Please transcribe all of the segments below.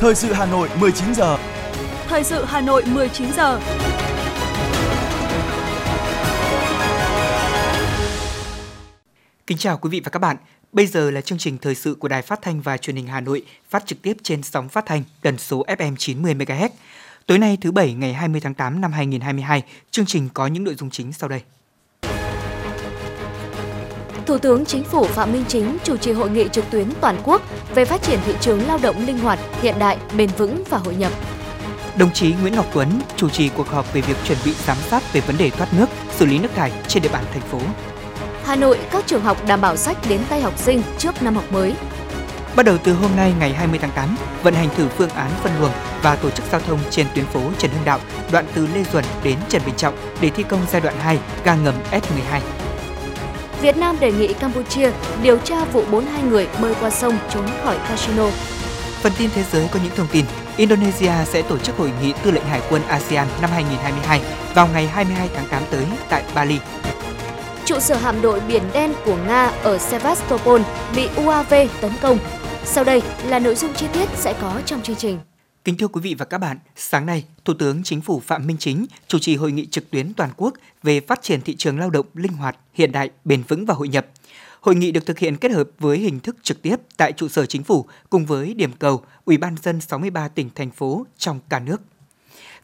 Thời sự Hà Nội 19 giờ. Thời sự Hà Nội 19 giờ. Kính chào quý vị và các bạn. Bây giờ là chương trình thời sự của Đài Phát thanh và Truyền hình Hà Nội, phát trực tiếp trên sóng phát thanh tần số FM 90 MHz. Tối nay thứ bảy ngày 20 tháng 8 năm 2022, chương trình có những nội dung chính sau đây. Thủ tướng Chính phủ Phạm Minh Chính chủ trì hội nghị trực tuyến toàn quốc về phát triển thị trường lao động linh hoạt, hiện đại, bền vững và hội nhập. Đồng chí Nguyễn Ngọc Tuấn chủ trì cuộc họp về việc chuẩn bị giám sát về vấn đề thoát nước, xử lý nước thải trên địa bàn thành phố. Hà Nội, các trường học đảm bảo sách đến tay học sinh trước năm học mới. Bắt đầu từ hôm nay ngày 20 tháng 8, vận hành thử phương án phân luồng và tổ chức giao thông trên tuyến phố Trần Hưng Đạo, đoạn từ Lê Duẩn đến Trần Bình Trọng để thi công giai đoạn 2 ga ngầm S12. Việt Nam đề nghị Campuchia điều tra vụ 42 người bơi qua sông trốn khỏi casino. Phần tin thế giới có những thông tin. Indonesia sẽ tổ chức hội nghị tư lệnh hải quân ASEAN năm 2022 vào ngày 22 tháng 8 tới tại Bali. Trụ sở hạm đội Biển Đen của Nga ở Sevastopol bị UAV tấn công. Sau đây là nội dung chi tiết sẽ có trong chương trình. Kính thưa quý vị và các bạn, sáng nay, Thủ tướng Chính phủ Phạm Minh Chính chủ trì hội nghị trực tuyến toàn quốc về phát triển thị trường lao động linh hoạt, hiện đại, bền vững và hội nhập. Hội nghị được thực hiện kết hợp với hình thức trực tiếp tại trụ sở chính phủ cùng với điểm cầu Ủy ban dân 63 tỉnh thành phố trong cả nước.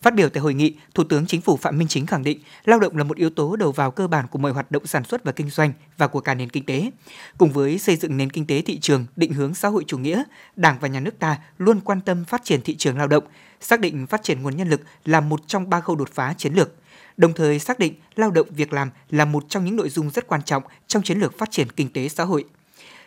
Phát biểu tại hội nghị, Thủ tướng Chính phủ Phạm Minh Chính khẳng định lao động là một yếu tố đầu vào cơ bản của mọi hoạt động sản xuất và kinh doanh và của cả nền kinh tế. Cùng với xây dựng nền kinh tế thị trường định hướng xã hội chủ nghĩa, Đảng và Nhà nước ta luôn quan tâm phát triển thị trường lao động, xác định phát triển nguồn nhân lực là một trong ba khâu đột phá chiến lược đồng thời xác định lao động việc làm là một trong những nội dung rất quan trọng trong chiến lược phát triển kinh tế xã hội.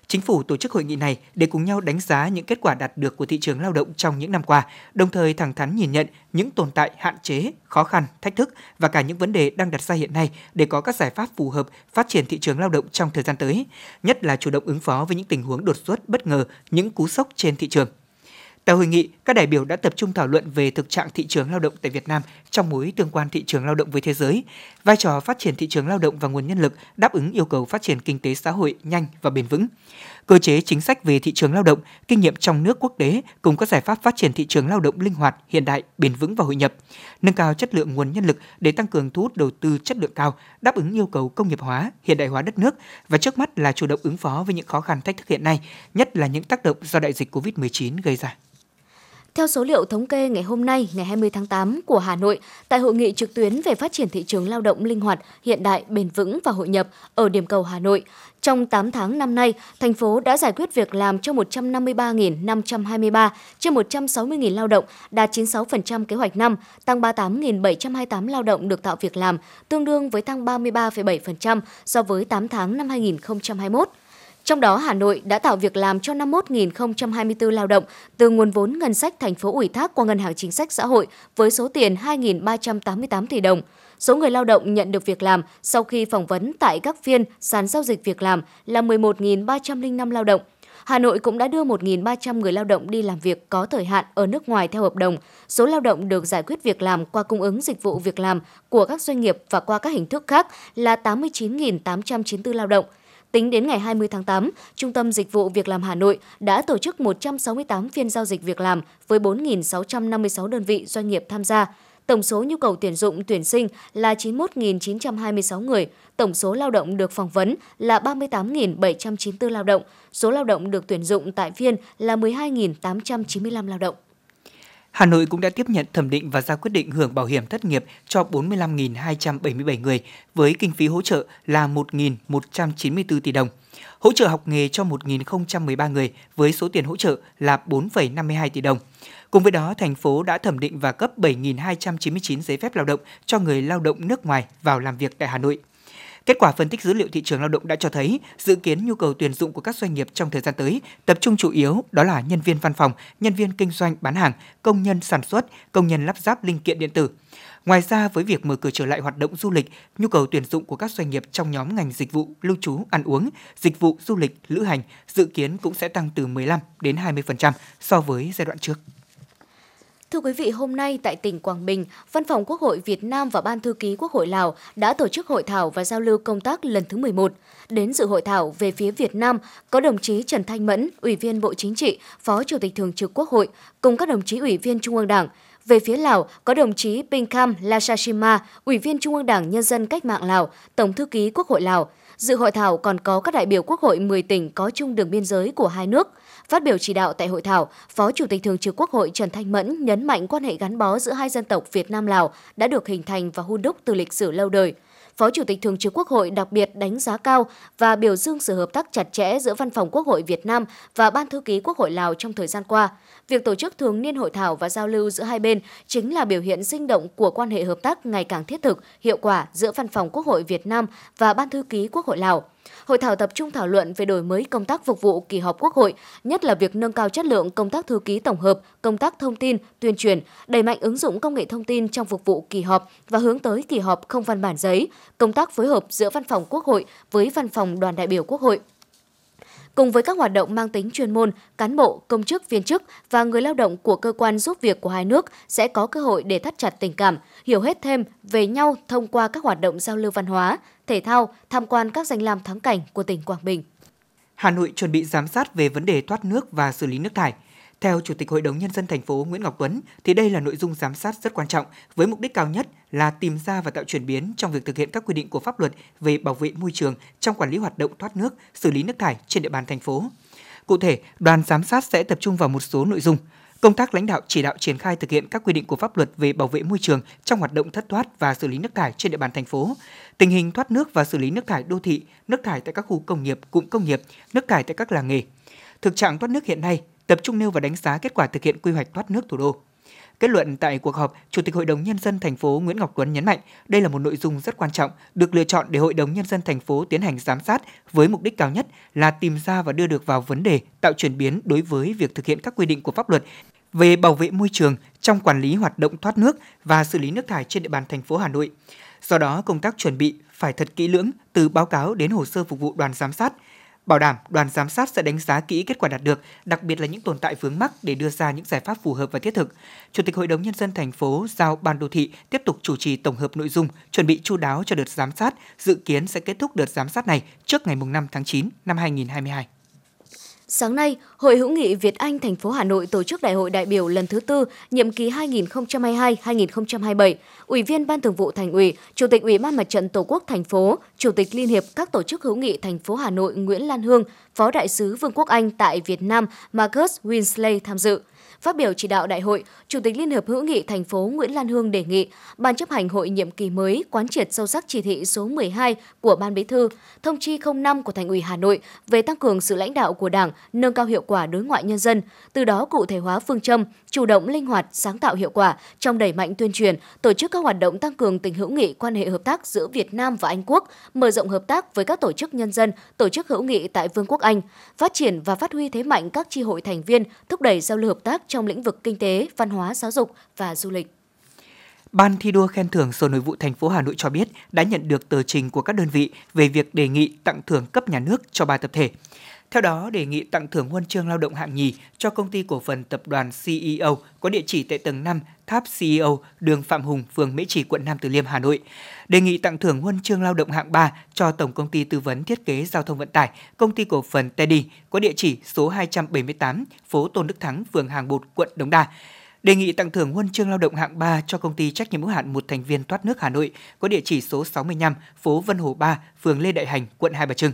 Chính phủ tổ chức hội nghị này để cùng nhau đánh giá những kết quả đạt được của thị trường lao động trong những năm qua, đồng thời thẳng thắn nhìn nhận những tồn tại, hạn chế, khó khăn, thách thức và cả những vấn đề đang đặt ra hiện nay để có các giải pháp phù hợp phát triển thị trường lao động trong thời gian tới, nhất là chủ động ứng phó với những tình huống đột xuất, bất ngờ, những cú sốc trên thị trường. Tại hội nghị, các đại biểu đã tập trung thảo luận về thực trạng thị trường lao động tại Việt Nam trong mối tương quan thị trường lao động với thế giới, vai trò phát triển thị trường lao động và nguồn nhân lực đáp ứng yêu cầu phát triển kinh tế xã hội nhanh và bền vững, cơ chế chính sách về thị trường lao động, kinh nghiệm trong nước quốc tế cùng các giải pháp phát triển thị trường lao động linh hoạt, hiện đại, bền vững và hội nhập, nâng cao chất lượng nguồn nhân lực để tăng cường thu hút đầu tư chất lượng cao, đáp ứng yêu cầu công nghiệp hóa, hiện đại hóa đất nước và trước mắt là chủ động ứng phó với những khó khăn thách thức hiện nay, nhất là những tác động do đại dịch COVID-19 gây ra. Theo số liệu thống kê ngày hôm nay, ngày 20 tháng 8 của Hà Nội, tại hội nghị trực tuyến về phát triển thị trường lao động linh hoạt, hiện đại, bền vững và hội nhập ở điểm cầu Hà Nội, trong 8 tháng năm nay, thành phố đã giải quyết việc làm cho 153.523 trên 160.000 lao động, đạt 96% kế hoạch năm, tăng 38.728 lao động được tạo việc làm, tương đương với tăng 33,7% so với 8 tháng năm 2021. Trong đó, Hà Nội đã tạo việc làm cho 51.024 lao động từ nguồn vốn ngân sách thành phố ủy thác qua Ngân hàng Chính sách Xã hội với số tiền 2.388 tỷ đồng. Số người lao động nhận được việc làm sau khi phỏng vấn tại các phiên sàn giao dịch việc làm là 11.305 lao động. Hà Nội cũng đã đưa 1.300 người lao động đi làm việc có thời hạn ở nước ngoài theo hợp đồng. Số lao động được giải quyết việc làm qua cung ứng dịch vụ việc làm của các doanh nghiệp và qua các hình thức khác là 89.894 lao động. Tính đến ngày 20 tháng 8, Trung tâm Dịch vụ Việc làm Hà Nội đã tổ chức 168 phiên giao dịch việc làm với 4.656 đơn vị doanh nghiệp tham gia. Tổng số nhu cầu tuyển dụng tuyển sinh là 91.926 người, tổng số lao động được phỏng vấn là 38.794 lao động, số lao động được tuyển dụng tại phiên là 12.895 lao động. Hà Nội cũng đã tiếp nhận thẩm định và ra quyết định hưởng bảo hiểm thất nghiệp cho 45.277 người với kinh phí hỗ trợ là 1.194 tỷ đồng. Hỗ trợ học nghề cho 1.013 người với số tiền hỗ trợ là 4,52 tỷ đồng. Cùng với đó, thành phố đã thẩm định và cấp 7.299 giấy phép lao động cho người lao động nước ngoài vào làm việc tại Hà Nội. Kết quả phân tích dữ liệu thị trường lao động đã cho thấy dự kiến nhu cầu tuyển dụng của các doanh nghiệp trong thời gian tới tập trung chủ yếu đó là nhân viên văn phòng, nhân viên kinh doanh bán hàng, công nhân sản xuất, công nhân lắp ráp linh kiện điện tử. Ngoài ra, với việc mở cửa trở lại hoạt động du lịch, nhu cầu tuyển dụng của các doanh nghiệp trong nhóm ngành dịch vụ, lưu trú, ăn uống, dịch vụ du lịch, lữ hành dự kiến cũng sẽ tăng từ 15 đến 20% so với giai đoạn trước. Thưa quý vị, hôm nay tại tỉnh Quảng Bình, Văn phòng Quốc hội Việt Nam và Ban Thư ký Quốc hội Lào đã tổ chức hội thảo và giao lưu công tác lần thứ 11. Đến dự hội thảo về phía Việt Nam có đồng chí Trần Thanh Mẫn, Ủy viên Bộ Chính trị, Phó Chủ tịch Thường trực Quốc hội, cùng các đồng chí Ủy viên Trung ương Đảng. Về phía Lào có đồng chí Pinkham Lachashima, Ủy viên Trung ương Đảng Nhân dân Cách mạng Lào, Tổng thư ký Quốc hội Lào. Dự hội thảo còn có các đại biểu Quốc hội 10 tỉnh có chung đường biên giới của hai nước – Phát biểu chỉ đạo tại hội thảo, Phó Chủ tịch Thường trực Quốc hội Trần Thanh Mẫn nhấn mạnh quan hệ gắn bó giữa hai dân tộc Việt Nam Lào đã được hình thành và hun đúc từ lịch sử lâu đời. Phó Chủ tịch Thường trực Quốc hội đặc biệt đánh giá cao và biểu dương sự hợp tác chặt chẽ giữa Văn phòng Quốc hội Việt Nam và Ban Thư ký Quốc hội Lào trong thời gian qua. Việc tổ chức thường niên hội thảo và giao lưu giữa hai bên chính là biểu hiện sinh động của quan hệ hợp tác ngày càng thiết thực, hiệu quả giữa Văn phòng Quốc hội Việt Nam và Ban Thư ký Quốc hội Lào. Hội thảo tập trung thảo luận về đổi mới công tác phục vụ kỳ họp Quốc hội, nhất là việc nâng cao chất lượng công tác thư ký tổng hợp, công tác thông tin, tuyên truyền, đẩy mạnh ứng dụng công nghệ thông tin trong phục vụ kỳ họp và hướng tới kỳ họp không văn bản giấy, công tác phối hợp giữa Văn phòng Quốc hội với Văn phòng Đoàn đại biểu Quốc hội. Cùng với các hoạt động mang tính chuyên môn, cán bộ, công chức, viên chức và người lao động của cơ quan giúp việc của hai nước sẽ có cơ hội để thắt chặt tình cảm, hiểu hết thêm về nhau thông qua các hoạt động giao lưu văn hóa, thể thao, tham quan các danh lam thắng cảnh của tỉnh Quảng Bình. Hà Nội chuẩn bị giám sát về vấn đề thoát nước và xử lý nước thải. Theo Chủ tịch Hội đồng Nhân dân thành phố Nguyễn Ngọc Tuấn, thì đây là nội dung giám sát rất quan trọng với mục đích cao nhất là tìm ra và tạo chuyển biến trong việc thực hiện các quy định của pháp luật về bảo vệ môi trường trong quản lý hoạt động thoát nước, xử lý nước thải trên địa bàn thành phố. Cụ thể, đoàn giám sát sẽ tập trung vào một số nội dung – công tác lãnh đạo chỉ đạo triển khai thực hiện các quy định của pháp luật về bảo vệ môi trường trong hoạt động thất thoát và xử lý nước thải trên địa bàn thành phố, tình hình thoát nước và xử lý nước thải đô thị, nước thải tại các khu công nghiệp, cụm công nghiệp, nước thải tại các làng nghề. Thực trạng thoát nước hiện nay tập trung nêu và đánh giá kết quả thực hiện quy hoạch thoát nước thủ đô. Kết luận tại cuộc họp, Chủ tịch Hội đồng nhân dân thành phố Nguyễn Ngọc Tuấn nhấn mạnh, đây là một nội dung rất quan trọng, được lựa chọn để Hội đồng nhân dân thành phố tiến hành giám sát với mục đích cao nhất là tìm ra và đưa được vào vấn đề tạo chuyển biến đối với việc thực hiện các quy định của pháp luật về bảo vệ môi trường trong quản lý hoạt động thoát nước và xử lý nước thải trên địa bàn thành phố Hà Nội. Do đó, công tác chuẩn bị phải thật kỹ lưỡng từ báo cáo đến hồ sơ phục vụ đoàn giám sát, bảo đảm đoàn giám sát sẽ đánh giá kỹ kết quả đạt được, đặc biệt là những tồn tại vướng mắc để đưa ra những giải pháp phù hợp và thiết thực. Chủ tịch Hội đồng nhân dân thành phố giao ban đô thị tiếp tục chủ trì tổng hợp nội dung, chuẩn bị chu đáo cho đợt giám sát, dự kiến sẽ kết thúc đợt giám sát này trước ngày 5 tháng 9 năm 2022. Sáng nay, Hội hữu nghị Việt Anh thành phố Hà Nội tổ chức Đại hội đại biểu lần thứ tư, nhiệm kỳ 2022-2027. Ủy viên Ban Thường vụ Thành ủy, Chủ tịch Ủy ban Mặt trận Tổ quốc thành phố, Chủ tịch Liên hiệp các tổ chức hữu nghị thành phố Hà Nội Nguyễn Lan Hương, Phó đại sứ Vương quốc Anh tại Việt Nam Marcus Winsley tham dự. Phát biểu chỉ đạo đại hội, Chủ tịch Liên hiệp hữu nghị thành phố Nguyễn Lan Hương đề nghị Ban chấp hành hội nhiệm kỳ mới quán triệt sâu sắc chỉ thị số 12 của Ban Bí thư, thông chi 05 của Thành ủy Hà Nội về tăng cường sự lãnh đạo của Đảng, nâng cao hiệu quả đối ngoại nhân dân, từ đó cụ thể hóa phương châm, chủ động linh hoạt, sáng tạo hiệu quả trong đẩy mạnh tuyên truyền, tổ chức các hoạt động tăng cường tình hữu nghị quan hệ hợp tác giữa Việt Nam và Anh quốc, mở rộng hợp tác với các tổ chức nhân dân, tổ chức hữu nghị tại Vương quốc Anh, phát triển và phát huy thế mạnh các chi hội thành viên, thúc đẩy giao lưu hợp tác trong lĩnh vực kinh tế, văn hóa, giáo dục và du lịch. Ban thi đua khen thưởng Sở Nội vụ thành phố Hà Nội cho biết đã nhận được tờ trình của các đơn vị về việc đề nghị tặng thưởng cấp nhà nước cho ba tập thể. Theo đó, đề nghị tặng thưởng huân chương lao động hạng nhì cho công ty cổ phần tập đoàn CEO có địa chỉ tại tầng 5 tháp CEO, đường Phạm Hùng, phường Mễ Trì, quận Nam Từ Liêm, Hà Nội. Đề nghị tặng thưởng huân chương lao động hạng 3 cho Tổng công ty tư vấn thiết kế giao thông vận tải, công ty cổ phần Teddy có địa chỉ số 278, phố Tôn Đức Thắng, phường Hàng Bột, quận Đống Đa. Đề nghị tặng thưởng huân chương lao động hạng 3 cho công ty trách nhiệm hữu hạn một thành viên thoát nước Hà Nội có địa chỉ số 65, phố Vân Hồ 3, phường Lê Đại Hành, quận Hai Bà Trưng.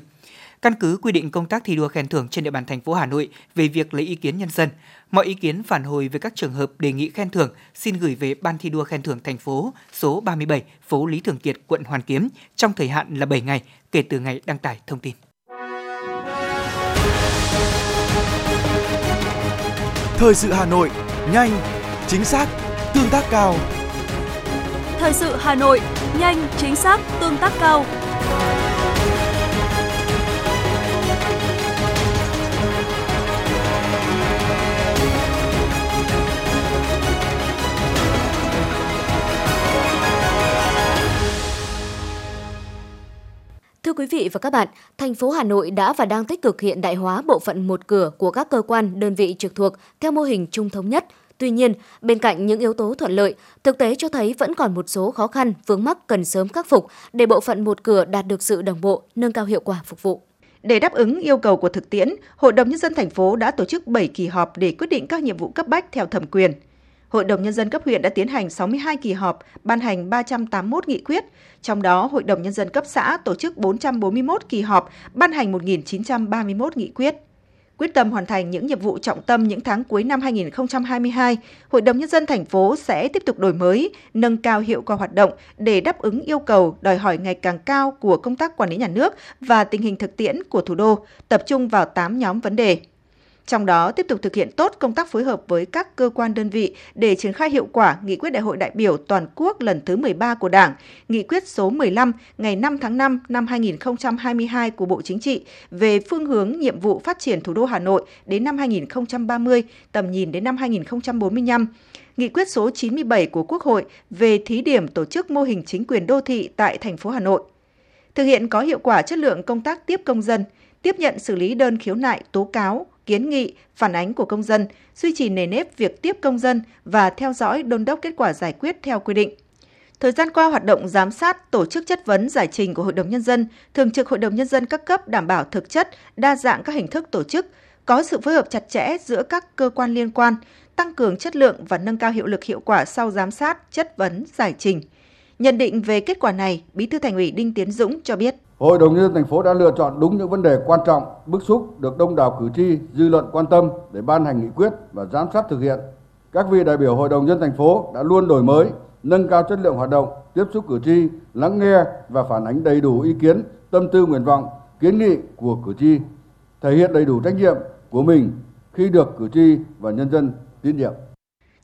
Căn cứ quy định công tác thi đua khen thưởng trên địa bàn thành phố Hà Nội về việc lấy ý kiến nhân dân, mọi ý kiến phản hồi về các trường hợp đề nghị khen thưởng xin gửi về Ban thi đua khen thưởng thành phố số 37, phố Lý Thường Kiệt, quận Hoàn Kiếm trong thời hạn là 7 ngày kể từ ngày đăng tải thông tin. Thời sự Hà Nội, nhanh, chính xác, tương tác cao. Thời sự Hà Nội, nhanh, chính xác, tương tác cao. Thưa quý vị và các bạn, thành phố Hà Nội đã và đang tích cực hiện đại hóa bộ phận một cửa của các cơ quan, đơn vị trực thuộc theo mô hình chung thống nhất – Tuy nhiên, bên cạnh những yếu tố thuận lợi, thực tế cho thấy vẫn còn một số khó khăn, vướng mắc cần sớm khắc phục để bộ phận một cửa đạt được sự đồng bộ, nâng cao hiệu quả phục vụ. Để đáp ứng yêu cầu của thực tiễn, Hội đồng nhân dân thành phố đã tổ chức 7 kỳ họp để quyết định các nhiệm vụ cấp bách theo thẩm quyền. Hội đồng Nhân dân cấp huyện đã tiến hành 62 kỳ họp, ban hành 381 nghị quyết. Trong đó, Hội đồng Nhân dân cấp xã tổ chức 441 kỳ họp, ban hành 1.931 nghị quyết. Quyết tâm hoàn thành những nhiệm vụ trọng tâm những tháng cuối năm 2022, Hội đồng Nhân dân thành phố sẽ tiếp tục đổi mới, nâng cao hiệu quả hoạt động để đáp ứng yêu cầu đòi hỏi ngày càng cao của công tác quản lý nhà nước và tình hình thực tiễn của thủ đô, tập trung vào 8 nhóm vấn đề. Trong đó, tiếp tục thực hiện tốt công tác phối hợp với các cơ quan đơn vị để triển khai hiệu quả nghị quyết đại hội đại biểu toàn quốc lần thứ 13 của Đảng, nghị quyết số 15 ngày 5 tháng 5 năm 2022 của Bộ Chính trị về phương hướng nhiệm vụ phát triển thủ đô Hà Nội đến năm 2030, tầm nhìn đến năm 2045 nghị quyết số 97 của Quốc hội về thí điểm tổ chức mô hình chính quyền đô thị tại thành phố Hà Nội. Thực hiện có hiệu quả chất lượng công tác tiếp công dân, tiếp nhận xử lý đơn khiếu nại, tố cáo, kiến nghị, phản ánh của công dân, duy trì nề nếp việc tiếp công dân và theo dõi đôn đốc kết quả giải quyết theo quy định. Thời gian qua, hoạt động giám sát, tổ chức chất vấn giải trình của Hội đồng Nhân dân, Thường trực Hội đồng Nhân dân các cấp đảm bảo thực chất, đa dạng các hình thức tổ chức, có sự phối hợp chặt chẽ giữa các cơ quan liên quan, tăng cường chất lượng và nâng cao hiệu lực hiệu quả sau giám sát, chất vấn, giải trình. Nhận định về kết quả này, Bí thư Thành ủy Đinh Tiến Dũng cho biết. Hội đồng nhân dân thành phố đã lựa chọn đúng những vấn đề quan trọng, bức xúc được đông đảo cử tri, dư luận quan tâm để ban hành nghị quyết và giám sát thực hiện. Các vị đại biểu Hội đồng nhân dân thành phố đã luôn đổi mới, nâng cao chất lượng hoạt động, tiếp xúc cử tri, lắng nghe và phản ánh đầy đủ ý kiến, tâm tư nguyện vọng, kiến nghị của cử tri, thể hiện đầy đủ trách nhiệm của mình khi được cử tri và nhân dân tín nhiệm.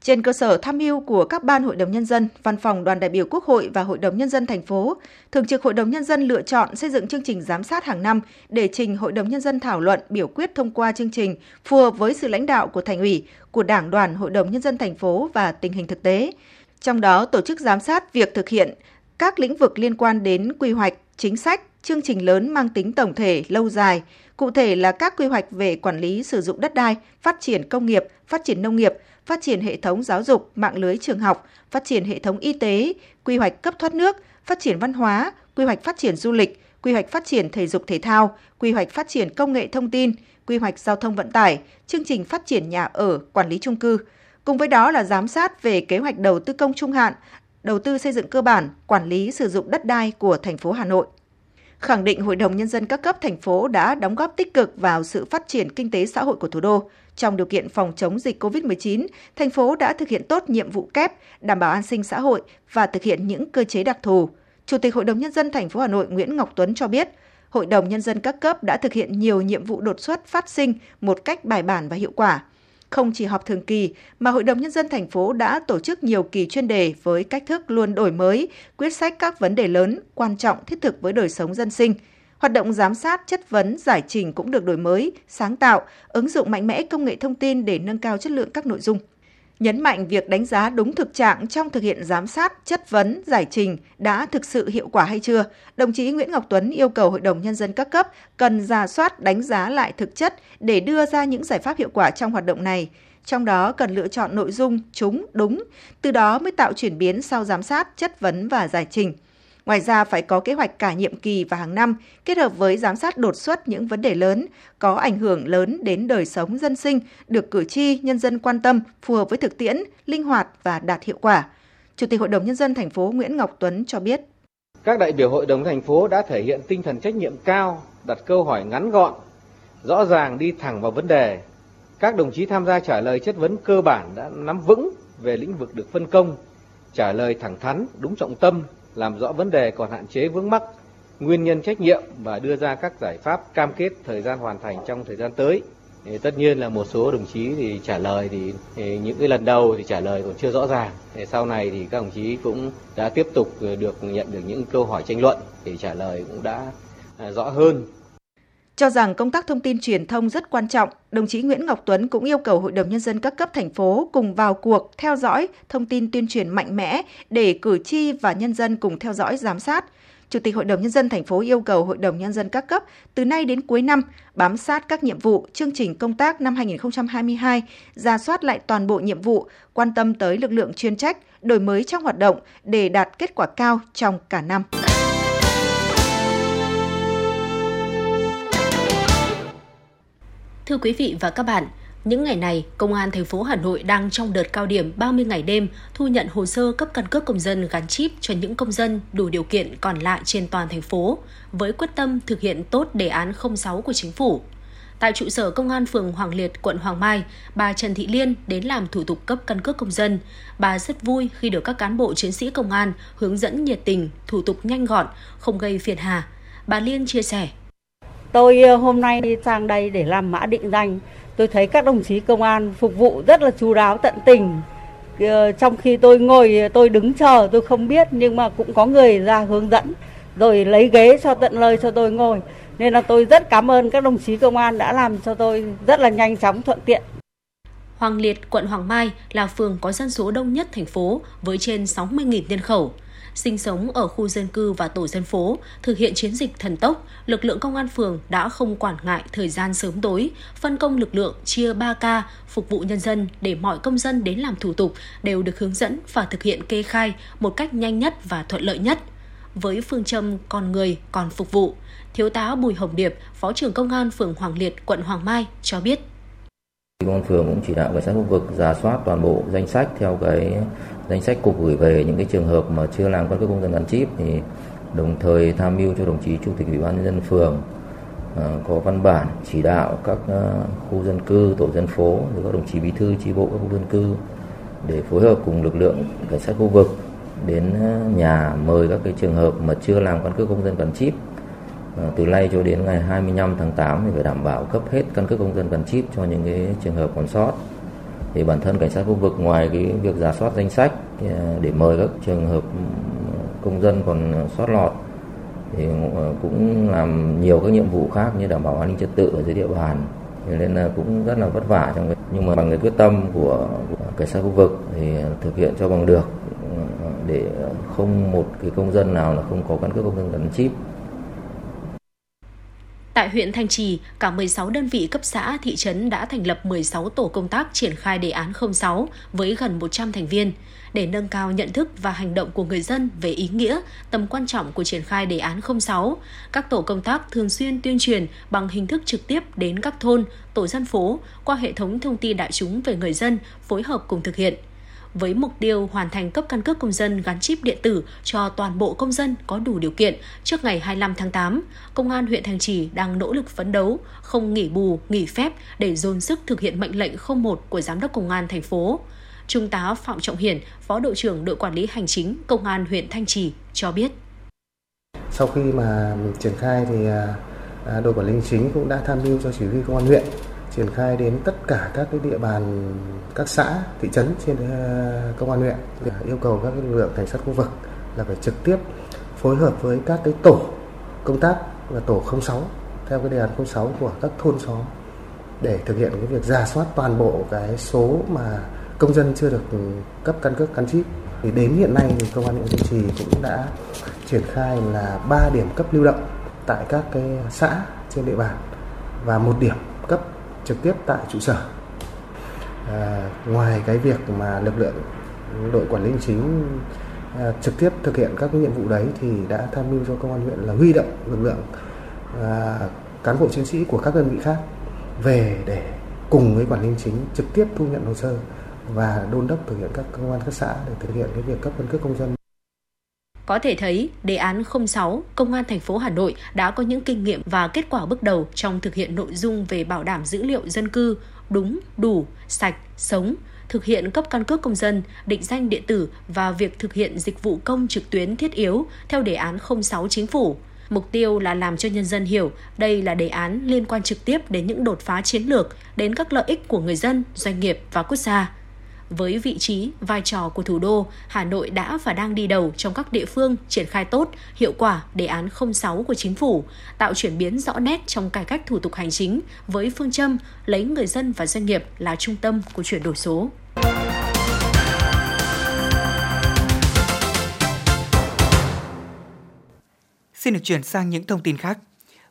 Trên cơ sở tham mưu của các ban hội đồng nhân dân, văn phòng đoàn đại biểu Quốc hội và hội đồng nhân dân thành phố, thường trực hội đồng nhân dân lựa chọn xây dựng chương trình giám sát hàng năm để trình hội đồng nhân dân thảo luận biểu quyết thông qua chương trình phù hợp với sự lãnh đạo của thành ủy, của Đảng đoàn hội đồng nhân dân thành phố và tình hình thực tế. Trong đó tổ chức giám sát việc thực hiện các lĩnh vực liên quan đến quy hoạch, chính sách, chương trình lớn mang tính tổng thể lâu dài, cụ thể là các quy hoạch về quản lý sử dụng đất đai, phát triển công nghiệp, phát triển nông nghiệp, phát triển hệ thống giáo dục, mạng lưới trường học, phát triển hệ thống y tế, quy hoạch cấp thoát nước, phát triển văn hóa, quy hoạch phát triển du lịch, quy hoạch phát triển thể dục thể thao, quy hoạch phát triển công nghệ thông tin, quy hoạch giao thông vận tải, chương trình phát triển nhà ở, quản lý chung cư. Cùng với đó là giám sát về kế hoạch đầu tư công trung hạn, đầu tư xây dựng cơ bản, quản lý sử dụng đất đai của thành phố Hà Nội khẳng định Hội đồng Nhân dân các cấp thành phố đã đóng góp tích cực vào sự phát triển kinh tế xã hội của thủ đô. Trong điều kiện phòng chống dịch COVID-19, thành phố đã thực hiện tốt nhiệm vụ kép, đảm bảo an sinh xã hội và thực hiện những cơ chế đặc thù. Chủ tịch Hội đồng Nhân dân thành phố Hà Nội Nguyễn Ngọc Tuấn cho biết, Hội đồng Nhân dân các cấp đã thực hiện nhiều nhiệm vụ đột xuất phát sinh một cách bài bản và hiệu quả – không chỉ họp thường kỳ mà Hội đồng Nhân dân thành phố đã tổ chức nhiều kỳ chuyên đề với cách thức luôn đổi mới, quyết sách các vấn đề lớn, quan trọng thiết thực với đời sống dân sinh. Hoạt động giám sát, chất vấn, giải trình cũng được đổi mới, sáng tạo, ứng dụng mạnh mẽ công nghệ thông tin để nâng cao chất lượng các nội dung nhấn mạnh việc đánh giá đúng thực trạng trong thực hiện giám sát, chất vấn, giải trình đã thực sự hiệu quả hay chưa, đồng chí Nguyễn Ngọc Tuấn yêu cầu Hội đồng Nhân dân các cấp cần ra soát đánh giá lại thực chất để đưa ra những giải pháp hiệu quả trong hoạt động này. Trong đó cần lựa chọn nội dung chúng đúng, từ đó mới tạo chuyển biến sau giám sát, chất vấn và giải trình. Ngoài ra phải có kế hoạch cả nhiệm kỳ và hàng năm, kết hợp với giám sát đột xuất những vấn đề lớn, có ảnh hưởng lớn đến đời sống dân sinh, được cử tri, nhân dân quan tâm, phù hợp với thực tiễn, linh hoạt và đạt hiệu quả. Chủ tịch Hội đồng Nhân dân thành phố Nguyễn Ngọc Tuấn cho biết. Các đại biểu Hội đồng thành phố đã thể hiện tinh thần trách nhiệm cao, đặt câu hỏi ngắn gọn, rõ ràng đi thẳng vào vấn đề. Các đồng chí tham gia trả lời chất vấn cơ bản đã nắm vững về lĩnh vực được phân công, trả lời thẳng thắn, đúng trọng tâm, làm rõ vấn đề còn hạn chế vướng mắc, nguyên nhân trách nhiệm và đưa ra các giải pháp cam kết thời gian hoàn thành trong thời gian tới. Thì tất nhiên là một số đồng chí thì trả lời thì, thì những cái lần đầu thì trả lời còn chưa rõ ràng. Thì sau này thì các đồng chí cũng đã tiếp tục được nhận được những câu hỏi tranh luận thì trả lời cũng đã à, rõ hơn cho rằng công tác thông tin truyền thông rất quan trọng, đồng chí Nguyễn Ngọc Tuấn cũng yêu cầu Hội đồng Nhân dân các cấp thành phố cùng vào cuộc theo dõi thông tin tuyên truyền mạnh mẽ để cử tri và nhân dân cùng theo dõi giám sát. Chủ tịch Hội đồng Nhân dân thành phố yêu cầu Hội đồng Nhân dân các cấp từ nay đến cuối năm bám sát các nhiệm vụ, chương trình công tác năm 2022, ra soát lại toàn bộ nhiệm vụ, quan tâm tới lực lượng chuyên trách, đổi mới trong hoạt động để đạt kết quả cao trong cả năm. Thưa quý vị và các bạn, những ngày này, Công an thành phố Hà Nội đang trong đợt cao điểm 30 ngày đêm thu nhận hồ sơ cấp căn cước công dân gắn chip cho những công dân đủ điều kiện còn lại trên toàn thành phố, với quyết tâm thực hiện tốt đề án 06 của chính phủ. Tại trụ sở Công an phường Hoàng Liệt, quận Hoàng Mai, bà Trần Thị Liên đến làm thủ tục cấp căn cước công dân. Bà rất vui khi được các cán bộ chiến sĩ công an hướng dẫn nhiệt tình, thủ tục nhanh gọn, không gây phiền hà. Bà Liên chia sẻ. Tôi ờ, hôm nay đi sang đây để làm mã định danh. Tôi thấy các đồng chí công an phục vụ rất là chú đáo tận tình. Ờ, trong khi tôi ngồi tôi đứng chờ tôi không biết nhưng mà cũng có người ra hướng dẫn rồi lấy ghế cho tận lời cho tôi ngồi. Nên là tôi rất cảm ơn các đồng chí công an đã làm cho tôi rất là nhanh chóng thuận tiện. Hoàng Liệt, quận Hoàng Mai là phường có dân số đông nhất thành phố với trên 60.000 nhân khẩu sinh sống ở khu dân cư và tổ dân phố, thực hiện chiến dịch thần tốc, lực lượng công an phường đã không quản ngại thời gian sớm tối, phân công lực lượng chia 3 ca phục vụ nhân dân để mọi công dân đến làm thủ tục đều được hướng dẫn và thực hiện kê khai một cách nhanh nhất và thuận lợi nhất. Với phương châm con người còn phục vụ, Thiếu tá Bùi Hồng Điệp, Phó trưởng Công an phường Hoàng Liệt, quận Hoàng Mai cho biết. Công an phường cũng chỉ đạo cảnh sát khu vực giả soát toàn bộ danh sách theo cái danh sách cục gửi về những cái trường hợp mà chưa làm căn cước công dân gắn chip thì đồng thời tham mưu cho đồng chí chủ tịch ủy ban nhân dân phường à, có văn bản chỉ đạo các à, khu dân cư, tổ dân phố rồi các đồng chí bí thư, chi bộ các khu dân cư để phối hợp cùng lực lượng cảnh sát khu vực đến à, nhà mời các cái trường hợp mà chưa làm căn cước công dân gắn chip. Ờ, từ nay cho đến ngày 25 tháng 8 thì phải đảm bảo cấp hết căn cước công dân gắn chip cho những cái trường hợp còn sót. Thì bản thân cảnh sát khu vực ngoài cái việc giả soát danh sách ờ, để mời các trường hợp ừ, công dân còn sót lọt thì ờ, cũng làm nhiều các nhiệm vụ khác như đảm bảo an ninh trật tự ở dưới địa bàn. Nên là cũng rất là vất vả trong cái nhưng mà bằng cái quyết tâm của, của cảnh sát khu vực thì thực hiện cho bằng được ừ, để không một cái công dân nào là không có căn cước công dân gắn chip. Tại huyện Thanh Trì, cả 16 đơn vị cấp xã, thị trấn đã thành lập 16 tổ công tác triển khai đề án 06 với gần 100 thành viên để nâng cao nhận thức và hành động của người dân về ý nghĩa, tầm quan trọng của triển khai đề án 06. Các tổ công tác thường xuyên tuyên truyền bằng hình thức trực tiếp đến các thôn, tổ dân phố qua hệ thống thông tin đại chúng về người dân, phối hợp cùng thực hiện – với mục tiêu hoàn thành cấp căn cước công dân gắn chip điện tử cho toàn bộ công dân có đủ điều kiện trước ngày 25 tháng 8, Công an huyện Thanh Trì đang nỗ lực phấn đấu, không nghỉ bù, nghỉ phép để dồn sức thực hiện mệnh lệnh 01 của Giám đốc Công an thành phố. Trung tá Phạm Trọng Hiển, Phó đội trưởng đội quản lý hành chính Công an huyện Thanh Trì cho biết. Sau khi mà triển khai thì à, à, đội quản lý hành chính cũng đã tham mưu cho chỉ huy công an huyện triển khai đến tất cả các cái địa bàn, các xã, thị trấn trên ờ, công an huyện. Yêu cầu các lực lượng cảnh sát khu vực là phải trực tiếp phối hợp với các cái tổ công tác và tổ 06 theo cái đề án 06 của các thôn xóm để thực hiện cái việc giả soát toàn bộ cái số mà công dân chưa được cấp căn cước gắn chip. Thì đến hiện nay thì công an huyện Thanh Trì cũng đã triển khai là 3 điểm cấp lưu động tại các cái xã trên địa bàn và một điểm cấp trực tiếp tại trụ sở. À, ngoài cái việc mà lực lượng đội quản lý hành chính à, trực tiếp thực hiện các cái nhiệm vụ đấy thì đã tham mưu cho công an huyện là huy động lực lượng à, cán bộ chiến sĩ của các đơn vị khác về để cùng với quản lý hành chính trực tiếp thu nhận hồ sơ và đôn đốc thực hiện các công an các xã để thực hiện cái việc cấp căn cước công dân có thể thấy, đề án 06, Công an thành phố Hà Nội đã có những kinh nghiệm và kết quả bước đầu trong thực hiện nội dung về bảo đảm dữ liệu dân cư đúng, đủ, sạch, sống, thực hiện cấp căn cước công dân, định danh điện tử và việc thực hiện dịch vụ công trực tuyến thiết yếu theo đề án 06 chính phủ. Mục tiêu là làm cho nhân dân hiểu đây là đề án liên quan trực tiếp đến những đột phá chiến lược, đến các lợi ích của người dân, doanh nghiệp và quốc gia. Với vị trí, vai trò của thủ đô, Hà Nội đã và đang đi đầu trong các địa phương triển khai tốt, hiệu quả đề án 06 của chính phủ, tạo chuyển biến rõ nét trong cải cách thủ tục hành chính với phương châm lấy người dân và doanh nghiệp là trung tâm của chuyển đổi số. Xin được chuyển sang những thông tin khác.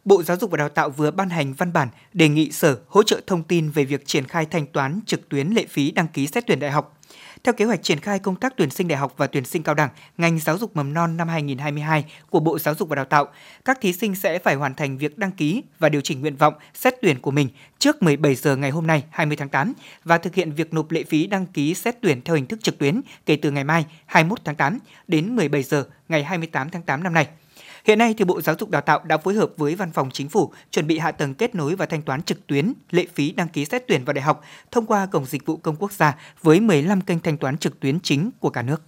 Bộ Giáo dục và Đào tạo vừa ban hành văn bản đề nghị Sở hỗ trợ thông tin về việc triển khai thanh toán trực tuyến lệ phí đăng ký xét tuyển đại học. Theo kế hoạch triển khai công tác tuyển sinh đại học và tuyển sinh cao đẳng, ngành giáo dục mầm non năm 2022 của Bộ Giáo dục và Đào tạo, các thí sinh sẽ phải hoàn thành việc đăng ký và điều chỉnh nguyện vọng xét tuyển của mình trước 17 giờ ngày hôm nay 20 tháng 8 và thực hiện việc nộp lệ phí đăng ký xét tuyển theo hình thức trực tuyến kể từ ngày mai 21 tháng 8 đến 17 giờ ngày 28 tháng 8 năm nay. Hiện nay thì Bộ Giáo dục Đào tạo đã phối hợp với Văn phòng Chính phủ chuẩn bị hạ tầng kết nối và thanh toán trực tuyến lệ phí đăng ký xét tuyển vào đại học thông qua cổng dịch vụ công quốc gia với 15 kênh thanh toán trực tuyến chính của cả nước.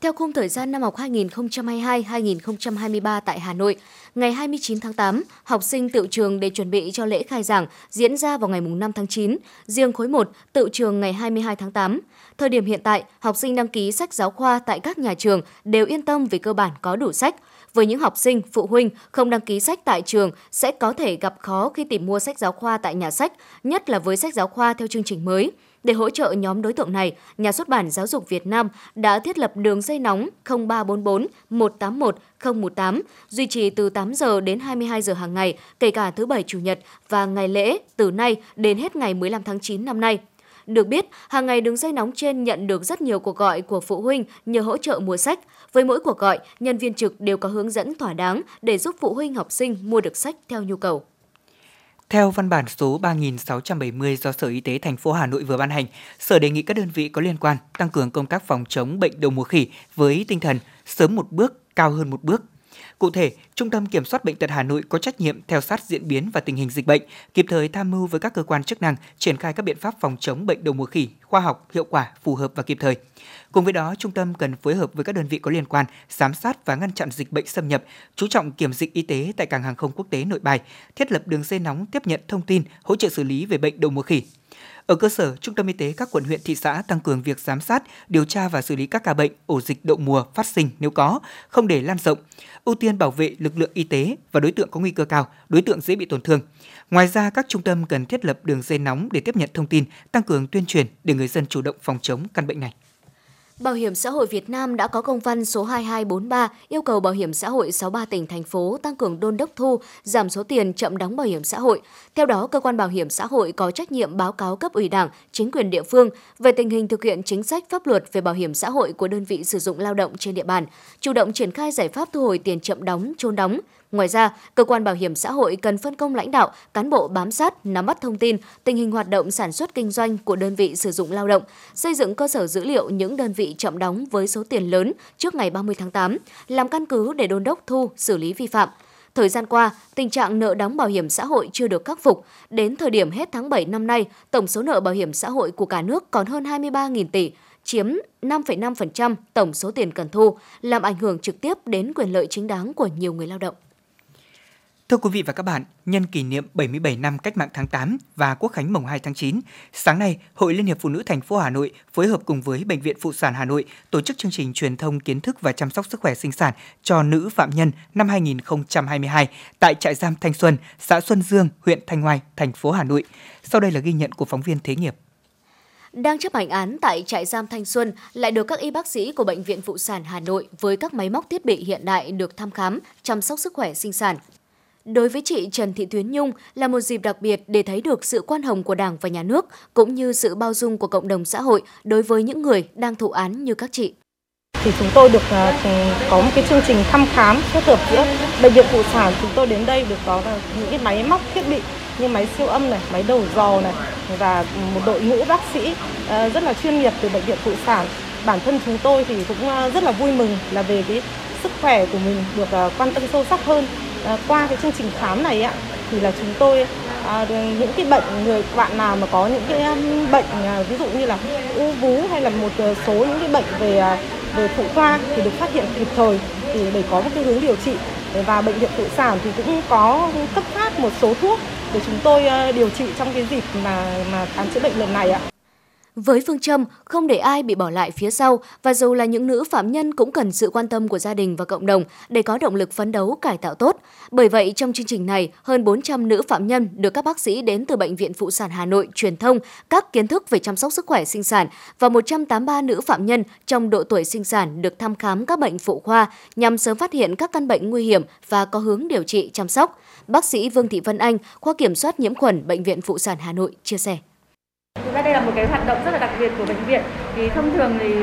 Theo khung thời gian năm học 2022-2023 tại Hà Nội, ngày 29 tháng 8, học sinh tự trường để chuẩn bị cho lễ khai giảng diễn ra vào ngày 5 tháng 9, riêng khối 1 tự trường ngày 22 tháng 8. Thời điểm hiện tại, học sinh đăng ký sách giáo khoa tại các nhà trường đều yên tâm vì cơ bản có đủ sách. Với những học sinh, phụ huynh không đăng ký sách tại trường sẽ có thể gặp khó khi tìm mua sách giáo khoa tại nhà sách, nhất là với sách giáo khoa theo chương trình mới. Để hỗ trợ nhóm đối tượng này, Nhà xuất bản Giáo dục Việt Nam đã thiết lập đường dây nóng 0344 181 018 duy trì từ 8 giờ đến 22 giờ hàng ngày, kể cả thứ bảy chủ nhật và ngày lễ từ nay đến hết ngày 15 tháng 9 năm nay. Được biết, hàng ngày đường dây nóng trên nhận được rất nhiều cuộc gọi của phụ huynh nhờ hỗ trợ mua sách. Với mỗi cuộc gọi, nhân viên trực đều có hướng dẫn thỏa đáng để giúp phụ huynh học sinh mua được sách theo nhu cầu. Theo văn bản số 3670 do Sở Y tế thành phố Hà Nội vừa ban hành, Sở đề nghị các đơn vị có liên quan tăng cường công tác phòng chống bệnh đậu mùa khỉ với tinh thần sớm một bước, cao hơn một bước. Cụ thể, Trung tâm Kiểm soát Bệnh tật Hà Nội có trách nhiệm theo sát diễn biến và tình hình dịch bệnh, kịp thời tham mưu với các cơ quan chức năng triển khai các biện pháp phòng chống bệnh đậu mùa khỉ khoa học, hiệu quả, phù hợp và kịp thời. Cùng với đó, trung tâm cần phối hợp với các đơn vị có liên quan, giám sát và ngăn chặn dịch bệnh xâm nhập, chú trọng kiểm dịch y tế tại cảng hàng không quốc tế Nội Bài, thiết lập đường dây nóng tiếp nhận thông tin, hỗ trợ xử lý về bệnh đậu mùa khỉ. Ở cơ sở, trung tâm y tế các quận huyện thị xã tăng cường việc giám sát, điều tra và xử lý các ca bệnh, ổ dịch đậu mùa phát sinh nếu có, không để lan rộng, ưu tiên bảo vệ lực lượng y tế và đối tượng có nguy cơ cao, đối tượng dễ bị tổn thương. Ngoài ra, các trung tâm cần thiết lập đường dây nóng để tiếp nhận thông tin, tăng cường tuyên truyền để người dân chủ động phòng chống căn bệnh này. Bảo hiểm xã hội Việt Nam đã có công văn số 2243 yêu cầu Bảo hiểm xã hội 63 tỉnh thành phố tăng cường đôn đốc thu, giảm số tiền chậm đóng bảo hiểm xã hội. Theo đó, cơ quan bảo hiểm xã hội có trách nhiệm báo cáo cấp ủy Đảng, chính quyền địa phương về tình hình thực hiện chính sách pháp luật về bảo hiểm xã hội của đơn vị sử dụng lao động trên địa bàn, chủ động triển khai giải pháp thu hồi tiền chậm đóng, trốn đóng, Ngoài ra, cơ quan bảo hiểm xã hội cần phân công lãnh đạo, cán bộ bám sát, nắm bắt thông tin, tình hình hoạt động sản xuất kinh doanh của đơn vị sử dụng lao động, xây dựng cơ sở dữ liệu những đơn vị chậm đóng với số tiền lớn trước ngày 30 tháng 8, làm căn cứ để đôn đốc thu, xử lý vi phạm. Thời gian qua, tình trạng nợ đóng bảo hiểm xã hội chưa được khắc phục. Đến thời điểm hết tháng 7 năm nay, tổng số nợ bảo hiểm xã hội của cả nước còn hơn 23.000 tỷ, chiếm 5,5% tổng số tiền cần thu, làm ảnh hưởng trực tiếp đến quyền lợi chính đáng của nhiều người lao động. Thưa quý vị và các bạn, nhân kỷ niệm 77 năm Cách mạng tháng 8 và Quốc khánh mùng 2 tháng 9, sáng nay, Hội Liên hiệp Phụ nữ thành phố Hà Nội phối hợp cùng với Bệnh viện Phụ sản Hà Nội tổ chức chương trình truyền thông kiến thức và chăm sóc sức khỏe sinh sản cho nữ phạm nhân năm 2022 tại trại giam Thanh Xuân, xã Xuân Dương, huyện Thanh Hoài, thành phố Hà Nội. Sau đây là ghi nhận của phóng viên Thế nghiệp đang chấp hành án tại trại giam Thanh Xuân lại được các y bác sĩ của Bệnh viện Phụ sản Hà Nội với các máy móc thiết bị hiện đại được thăm khám, chăm sóc sức khỏe sinh sản. Đối với chị Trần Thị Tuyến Nhung là một dịp đặc biệt để thấy được sự quan hồng của Đảng và Nhà nước cũng như sự bao dung của cộng đồng xã hội đối với những người đang thụ án như các chị. Thì chúng tôi được uh, có một cái chương trình thăm khám kết hợp giữa bệnh viện phụ sản chúng tôi đến đây được có à, những cái máy móc thiết bị như máy siêu âm này, máy đầu dò này và một đội ngũ bác sĩ uh, rất là chuyên nghiệp từ bệnh viện phụ sản. Bản thân chúng tôi thì cũng uh, rất là vui mừng là về cái sức khỏe của mình được à, quan tâm sâu sắc hơn à, qua cái chương trình khám này ạ thì là chúng tôi à, những cái bệnh người bạn nào mà có những cái um, bệnh ví dụ như là u vú hay là một số những cái bệnh về về phụ khoa thì được phát hiện kịp thời thì để có một cái hướng điều trị và bệnh viện phụ sản thì cũng có cấp phát một số thuốc để chúng tôi điều trị trong cái dịp mà mà khám chữa bệnh lần này ạ. Với phương châm không để ai bị bỏ lại phía sau và dù là những nữ phạm nhân cũng cần sự quan tâm của gia đình và cộng đồng để có động lực phấn đấu cải tạo tốt. Bởi vậy trong chương trình này, hơn 400 nữ phạm nhân được các bác sĩ đến từ bệnh viện phụ sản Hà Nội truyền thông các kiến thức về chăm sóc sức khỏe sinh sản và 183 nữ phạm nhân trong độ tuổi sinh sản được thăm khám các bệnh phụ khoa nhằm sớm phát hiện các căn bệnh nguy hiểm và có hướng điều trị chăm sóc. Bác sĩ Vương Thị Vân Anh, khoa kiểm soát nhiễm khuẩn bệnh viện phụ sản Hà Nội chia sẻ. Đây là một cái hoạt động rất là đặc biệt của bệnh viện. Thì thông thường thì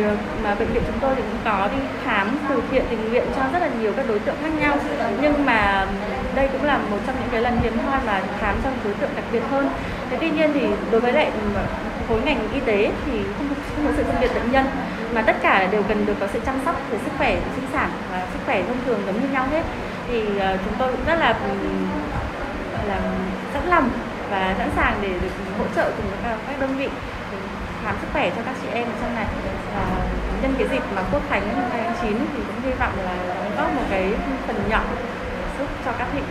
mà bệnh viện chúng tôi thì cũng có đi khám từ thiện tình nguyện cho rất là nhiều các đối tượng khác nhau. Nhưng mà đây cũng là một trong những cái lần hiếm hoi mà khám cho đối tượng đặc biệt hơn. Thế tuy nhiên thì đối với lại khối ngành y tế thì không, không có sự phân biệt bệnh nhân mà tất cả đều cần được có sự chăm sóc về sức khỏe sinh sản và sức khỏe thông thường giống như nhau hết. Thì ờ, chúng tôi cũng rất là là sẵn lòng và sẵn sàng để được hỗ trợ cùng với các đơn vị khám sức khỏe cho các chị em ở trong này. Và nhân cái dịp mà quốc khánh 2 tháng 9 thì cũng hy vọng là đóng góp một cái phần nhỏ giúp cho các thị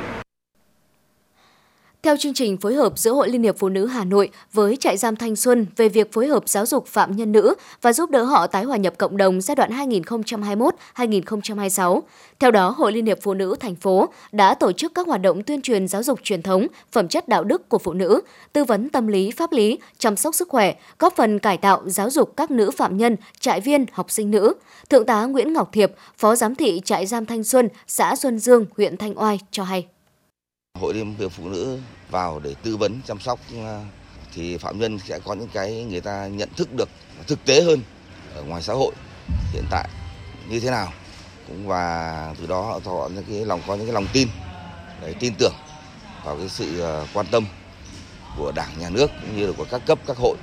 theo chương trình phối hợp giữa Hội Liên hiệp Phụ nữ Hà Nội với trại giam Thanh Xuân về việc phối hợp giáo dục phạm nhân nữ và giúp đỡ họ tái hòa nhập cộng đồng giai đoạn 2021-2026. Theo đó, Hội Liên hiệp Phụ nữ thành phố đã tổ chức các hoạt động tuyên truyền giáo dục truyền thống, phẩm chất đạo đức của phụ nữ, tư vấn tâm lý, pháp lý, chăm sóc sức khỏe, góp phần cải tạo giáo dục các nữ phạm nhân, trại viên, học sinh nữ. Thượng tá Nguyễn Ngọc Thiệp, Phó Giám thị trại giam Thanh Xuân, xã Xuân Dương, huyện Thanh Oai cho hay. Hội Liên hiệp Phụ nữ vào để tư vấn chăm sóc thì phạm nhân sẽ có những cái người ta nhận thức được thực tế hơn ở ngoài xã hội hiện tại như thế nào. Cũng và từ đó họ có những cái lòng có những cái lòng tin để tin tưởng vào cái sự ờ, quan tâm của đảng nhà nước cũng như là của các cấp các hội.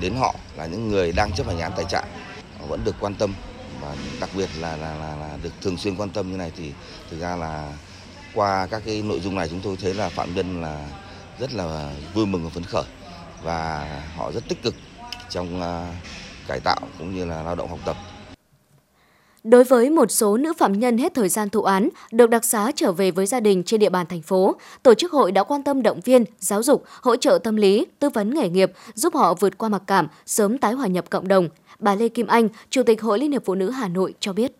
Đến họ là những người đang chấp hành án tại trại vẫn được quan tâm và đặc biệt là, là, là, là được thường xuyên quan tâm như này thì thực ra là qua các cái nội dung này chúng tôi thấy là phạm nhân là rất là vui mừng và phấn khởi và họ rất tích cực trong à, cải tạo cũng như là lao động học tập. Đối với một số nữ phạm nhân hết thời gian thụ án được đặc xá trở về với gia đình trên địa bàn thành phố, tổ chức hội đã quan tâm động viên, giáo dục, hỗ trợ tâm lý, tư vấn nghề nghiệp, giúp họ vượt qua mặc cảm, sớm tái hòa nhập cộng đồng. Bà Lê Kim Anh, Chủ tịch Hội Liên hiệp Phụ nữ Hà Nội cho biết.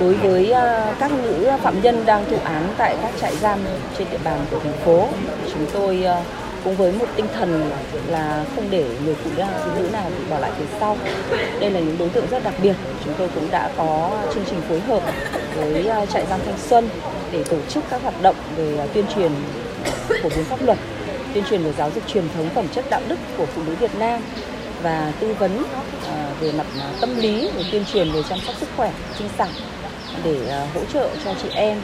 Đối với ờ, các nữ phạm nhân đang thụ án tại các trại giam trên địa bàn của thành phố, chúng tôi ờ, cũng với một tinh thần là không để người phụ nữ, nào bị bỏ lại phía sau. Đây là những đối tượng rất đặc biệt. Chúng tôi cũng đã có chương trình phối hợp với ờ, trại giam Thanh Xuân để tổ chức các hoạt động về tuyên truyền phổ biến pháp luật, tuyên truyền về giáo dục truyền thống phẩm chất đạo đức của phụ nữ Việt Nam và tư vấn ờ, về mặt ờ, tâm lý để tuyên truyền về chăm sóc sức khỏe, sinh sản để ờ, hỗ trợ cho chị em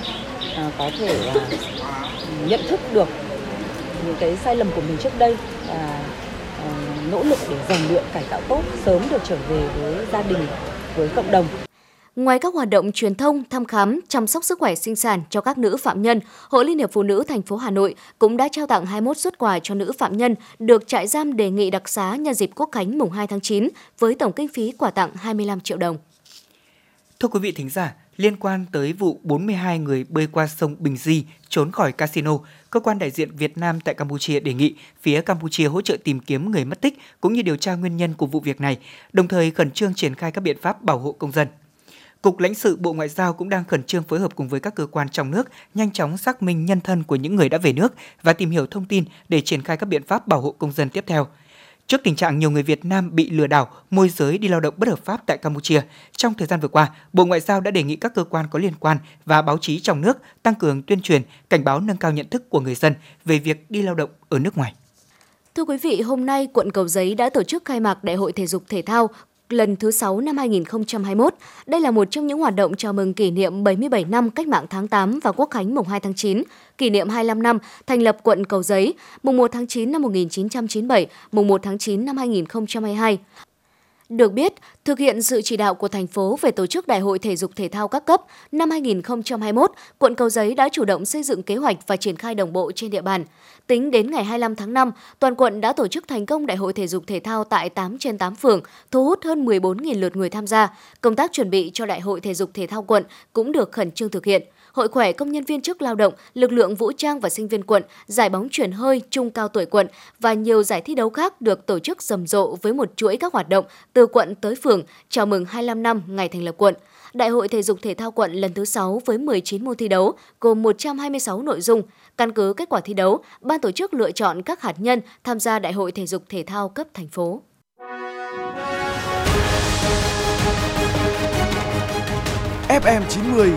có thể nhận thức được những cái sai lầm của mình trước đây và nỗ lực để rèn luyện, cải tạo tốt, sớm được trở về với gia đình, với cộng đồng. Ngoài các hoạt động truyền thông, thăm khám, chăm sóc sức khỏe sinh sản cho các nữ phạm nhân, Hội Liên hiệp Phụ nữ thành phố Hà Nội cũng đã trao tặng 21 xuất quà cho nữ phạm nhân được trại giam đề nghị đặc xá nhân dịp Quốc khánh mùng 2 tháng 9 với tổng kinh phí quà tặng 25 triệu đồng. Thưa quý vị thính giả, liên quan tới vụ 42 người bơi qua sông Bình Di trốn khỏi casino, cơ quan đại diện Việt Nam tại Campuchia đề nghị phía Campuchia hỗ trợ tìm kiếm người mất tích cũng như điều tra nguyên nhân của vụ việc này, đồng thời khẩn trương triển khai các biện pháp bảo hộ công dân. Cục lãnh sự Bộ Ngoại giao cũng đang khẩn trương phối hợp cùng với các cơ quan trong nước nhanh chóng xác minh nhân thân của những người đã về nước và tìm hiểu thông tin để triển khai các biện pháp bảo hộ công dân tiếp theo. Trước tình trạng nhiều người Việt Nam bị lừa đảo, môi giới đi lao động bất hợp pháp tại Campuchia, trong thời gian vừa qua, Bộ Ngoại giao đã đề nghị các cơ quan có liên quan và báo chí trong nước tăng cường tuyên truyền, cảnh báo nâng cao nhận thức của người dân về việc đi lao động ở nước ngoài. Thưa quý vị, hôm nay quận Cầu Giấy đã tổ chức khai mạc Đại hội Thể dục Thể thao lần thứ 6 năm 2021. Đây là một trong những hoạt động chào mừng kỷ niệm 77 năm Cách mạng tháng 8 và Quốc khánh mùng 2 tháng 9, kỷ niệm 25 năm thành lập quận Cầu Giấy, mùng 1 tháng 9 năm 1997, mùng 1 tháng 9 năm 2022. Được biết, thực hiện sự chỉ đạo của thành phố về tổ chức Đại hội Thể dục Thể thao các cấp, năm 2021, quận Cầu Giấy đã chủ động xây dựng kế hoạch và triển khai đồng bộ trên địa bàn. Tính đến ngày 25 tháng 5, toàn quận đã tổ chức thành công Đại hội Thể dục Thể thao tại 8 trên 8 phường, thu hút hơn 14.000 lượt người tham gia. Công tác chuẩn bị cho Đại hội Thể dục Thể thao quận cũng được khẩn trương thực hiện. Hội khỏe công nhân viên chức lao động, lực lượng vũ trang và sinh viên quận, giải bóng chuyển hơi trung cao tuổi quận và nhiều giải thi đấu khác được tổ chức rầm rộ với một chuỗi các hoạt động từ quận tới phường chào mừng 25 năm ngày thành lập quận. Đại hội thể dục thể thao quận lần thứ 6 với 19 môn thi đấu, gồm 126 nội dung. Căn cứ kết quả thi đấu, ban tổ chức lựa chọn các hạt nhân tham gia Đại hội thể dục thể thao cấp thành phố. FM90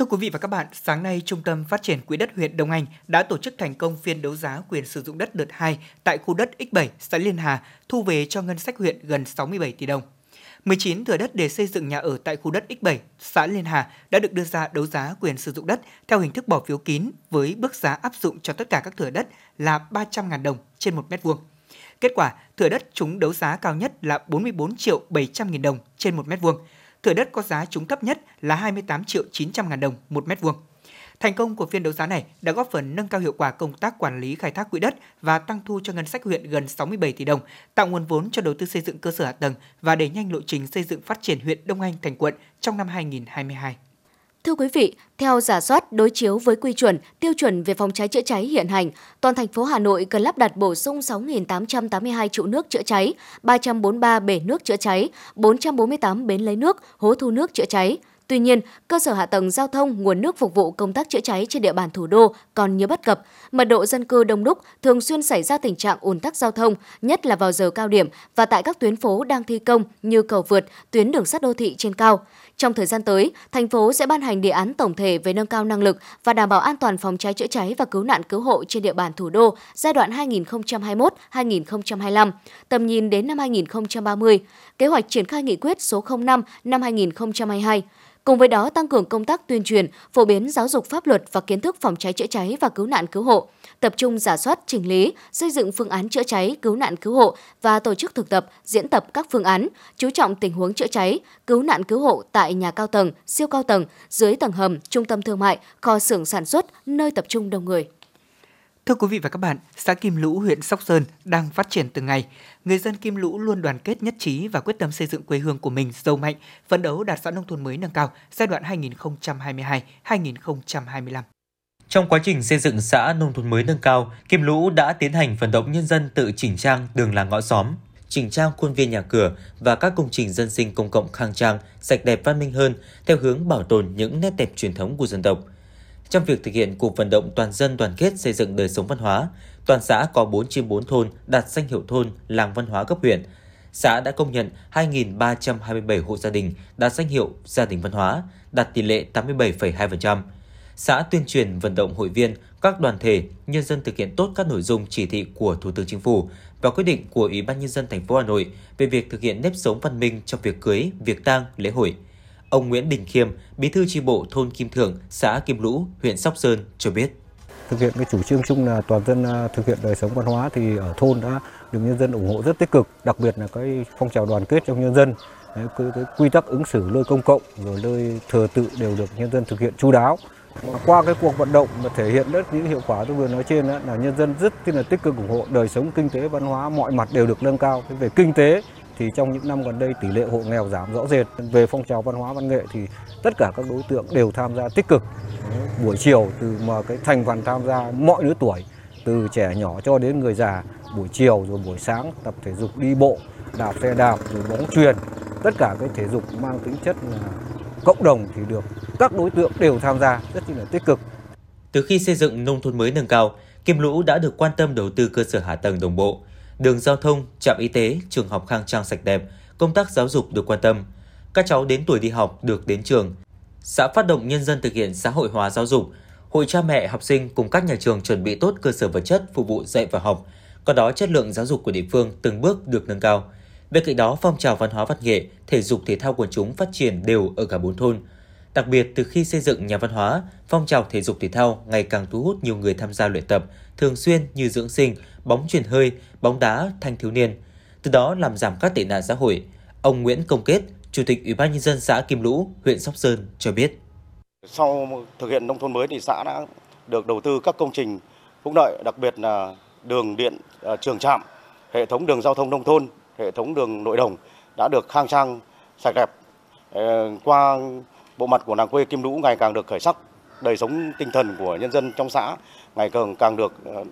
Thưa quý vị và các bạn, sáng nay Trung tâm Phát triển Quỹ đất huyện Đông Anh đã tổ chức thành công phiên đấu giá quyền sử dụng đất đợt 2 tại khu đất X7, xã Liên Hà, thu về cho ngân sách huyện gần 67 tỷ đồng. 19 thửa đất để xây dựng nhà ở tại khu đất X7, xã Liên Hà đã được đưa ra đấu giá quyền sử dụng đất theo hình thức bỏ phiếu kín với mức giá áp dụng cho tất cả các thửa đất là 300.000 đồng trên 1 mét vuông. Kết quả, thửa đất chúng đấu giá cao nhất là 44 triệu 700 nghìn đồng trên 1 mét vuông thửa đất có giá trúng thấp nhất là 28 triệu 900 ngàn đồng một mét vuông. Thành công của phiên đấu giá này đã góp phần nâng cao hiệu quả công tác quản lý khai thác quỹ đất và tăng thu cho ngân sách huyện gần 67 tỷ đồng, tạo nguồn vốn cho đầu tư xây dựng cơ sở hạ tầng và đẩy nhanh lộ trình xây dựng phát triển huyện Đông Anh thành quận trong năm 2022. Thưa quý vị, theo giả soát đối chiếu với quy chuẩn, tiêu chuẩn về phòng cháy chữa cháy hiện hành, toàn thành phố Hà Nội cần lắp đặt bổ sung 6.882 trụ nước chữa cháy, 343 bể nước chữa cháy, 448 bến lấy nước, hố thu nước chữa cháy. Tuy nhiên, cơ sở hạ tầng giao thông, nguồn nước phục vụ công tác chữa cháy trên địa bàn thủ đô còn nhiều bất cập. Mật độ dân cư đông đúc, thường xuyên xảy ra tình trạng ùn tắc giao thông, nhất là vào giờ cao điểm và tại các tuyến phố đang thi công như cầu vượt, tuyến đường sắt đô thị trên cao. Trong thời gian tới, thành phố sẽ ban hành đề án tổng thể về nâng cao năng lực và đảm bảo an toàn phòng cháy chữa cháy và cứu nạn cứu hộ trên địa bàn thủ đô giai đoạn 2021-2025, tầm nhìn đến năm 2030, kế hoạch triển khai nghị quyết số 05 năm 2022. Cùng với đó tăng cường công tác tuyên truyền, phổ biến giáo dục pháp luật và kiến thức phòng cháy chữa cháy và cứu nạn cứu hộ, tập trung giả soát chỉnh lý, xây dựng phương án chữa cháy, cứu nạn cứu hộ và tổ chức thực tập, diễn tập các phương án, chú trọng tình huống chữa cháy, cứu nạn cứu hộ tại nhà cao tầng, siêu cao tầng, dưới tầng hầm, trung tâm thương mại, kho xưởng sản xuất, nơi tập trung đông người. Thưa quý vị và các bạn, xã Kim Lũ, huyện Sóc Sơn đang phát triển từng ngày. Người dân Kim Lũ luôn đoàn kết nhất trí và quyết tâm xây dựng quê hương của mình giàu mạnh, phấn đấu đạt xã nông thôn mới nâng cao giai đoạn 2022-2025. Trong quá trình xây dựng xã nông thôn mới nâng cao, Kim Lũ đã tiến hành vận động nhân dân tự chỉnh trang đường làng ngõ xóm, chỉnh trang khuôn viên nhà cửa và các công trình dân sinh công cộng khang trang, sạch đẹp văn minh hơn theo hướng bảo tồn những nét đẹp truyền thống của dân tộc. Trong việc thực hiện cuộc vận động toàn dân đoàn kết xây dựng đời sống văn hóa, toàn xã có 4 trên 4 thôn đạt danh hiệu thôn làng văn hóa cấp huyện. Xã đã công nhận 2.327 hộ gia đình đạt danh hiệu gia đình văn hóa, đạt tỷ lệ 87,2%. Xã tuyên truyền vận động hội viên, các đoàn thể, nhân dân thực hiện tốt các nội dung chỉ thị của Thủ tướng Chính phủ và quyết định của Ủy ban nhân dân thành phố Hà Nội về việc thực hiện nếp sống văn minh trong việc cưới, việc tang, lễ hội. Ông Nguyễn Đình Khiêm, Bí thư chi bộ thôn Kim Thượng, xã Kim Lũ, huyện Sóc Sơn cho biết. Thực hiện cái chủ trương chung là toàn dân à, thực hiện đời sống văn hóa thì ở thôn đã được nhân dân ủng hộ rất tích cực, đặc biệt là cái phong trào đoàn kết trong nhân dân. cái, cái, cái quy tắc ứng xử nơi công cộng rồi nơi thờ tự đều được nhân dân thực hiện chú đáo. Qua cái cuộc vận động mà thể hiện rất những hiệu quả tôi vừa nói trên đó, là nhân dân rất là tích cực ủng hộ đời sống kinh tế văn hóa mọi mặt đều được nâng cao. Về kinh tế thì trong những năm gần đây tỷ lệ hộ nghèo giảm rõ rệt. Về phong trào văn hóa văn nghệ thì tất cả các đối tượng đều tham gia tích cực. Buổi chiều từ mà cái thành phần tham gia mọi lứa tuổi, từ trẻ nhỏ cho đến người già, buổi chiều rồi buổi sáng tập thể dục đi bộ, đạp xe đạp rồi bóng truyền, tất cả cái thể dục mang tính chất là cộng đồng thì được các đối tượng đều tham gia rất là tích cực. Từ khi xây dựng nông thôn mới nâng cao, Kim Lũ đã được quan tâm đầu tư cơ sở hạ tầng đồng bộ, đường giao thông, trạm y tế, trường học khang trang sạch đẹp, công tác giáo dục được quan tâm. Các cháu đến tuổi đi học được đến trường. Xã phát động nhân dân thực hiện xã hội hóa giáo dục, hội cha mẹ học sinh cùng các nhà trường chuẩn bị tốt cơ sở vật chất phục vụ dạy và học. có đó chất lượng giáo dục của địa phương từng bước được nâng cao. Bên cạnh đó, phong trào văn hóa văn nghệ, thể dục thể thao quần chúng phát triển đều ở cả bốn thôn. Đặc biệt từ khi xây dựng nhà văn hóa, phong trào thể dục thể thao ngày càng thu hút nhiều người tham gia luyện tập, thường xuyên như dưỡng sinh, bóng truyền hơi, bóng đá, thanh thiếu niên. từ đó làm giảm các tệ nạn xã hội. Ông Nguyễn Công Kết, Chủ tịch Ủy ban nhân dân xã Kim Lũ, huyện Sóc Sơn cho biết. Sau thực hiện nông thôn mới thì xã đã được đầu tư các công trình phúc lợi, đặc biệt là đường điện, à, trường trạm, hệ thống đường giao thông nông thôn, hệ thống đường nội đồng đã được khang trang, sạch đẹp. Ờ, qua bộ mặt của làng quê Kim Lũ ngày càng được khởi sắc, đời sống tinh thần của nhân dân trong xã ngày càng càng được ờ,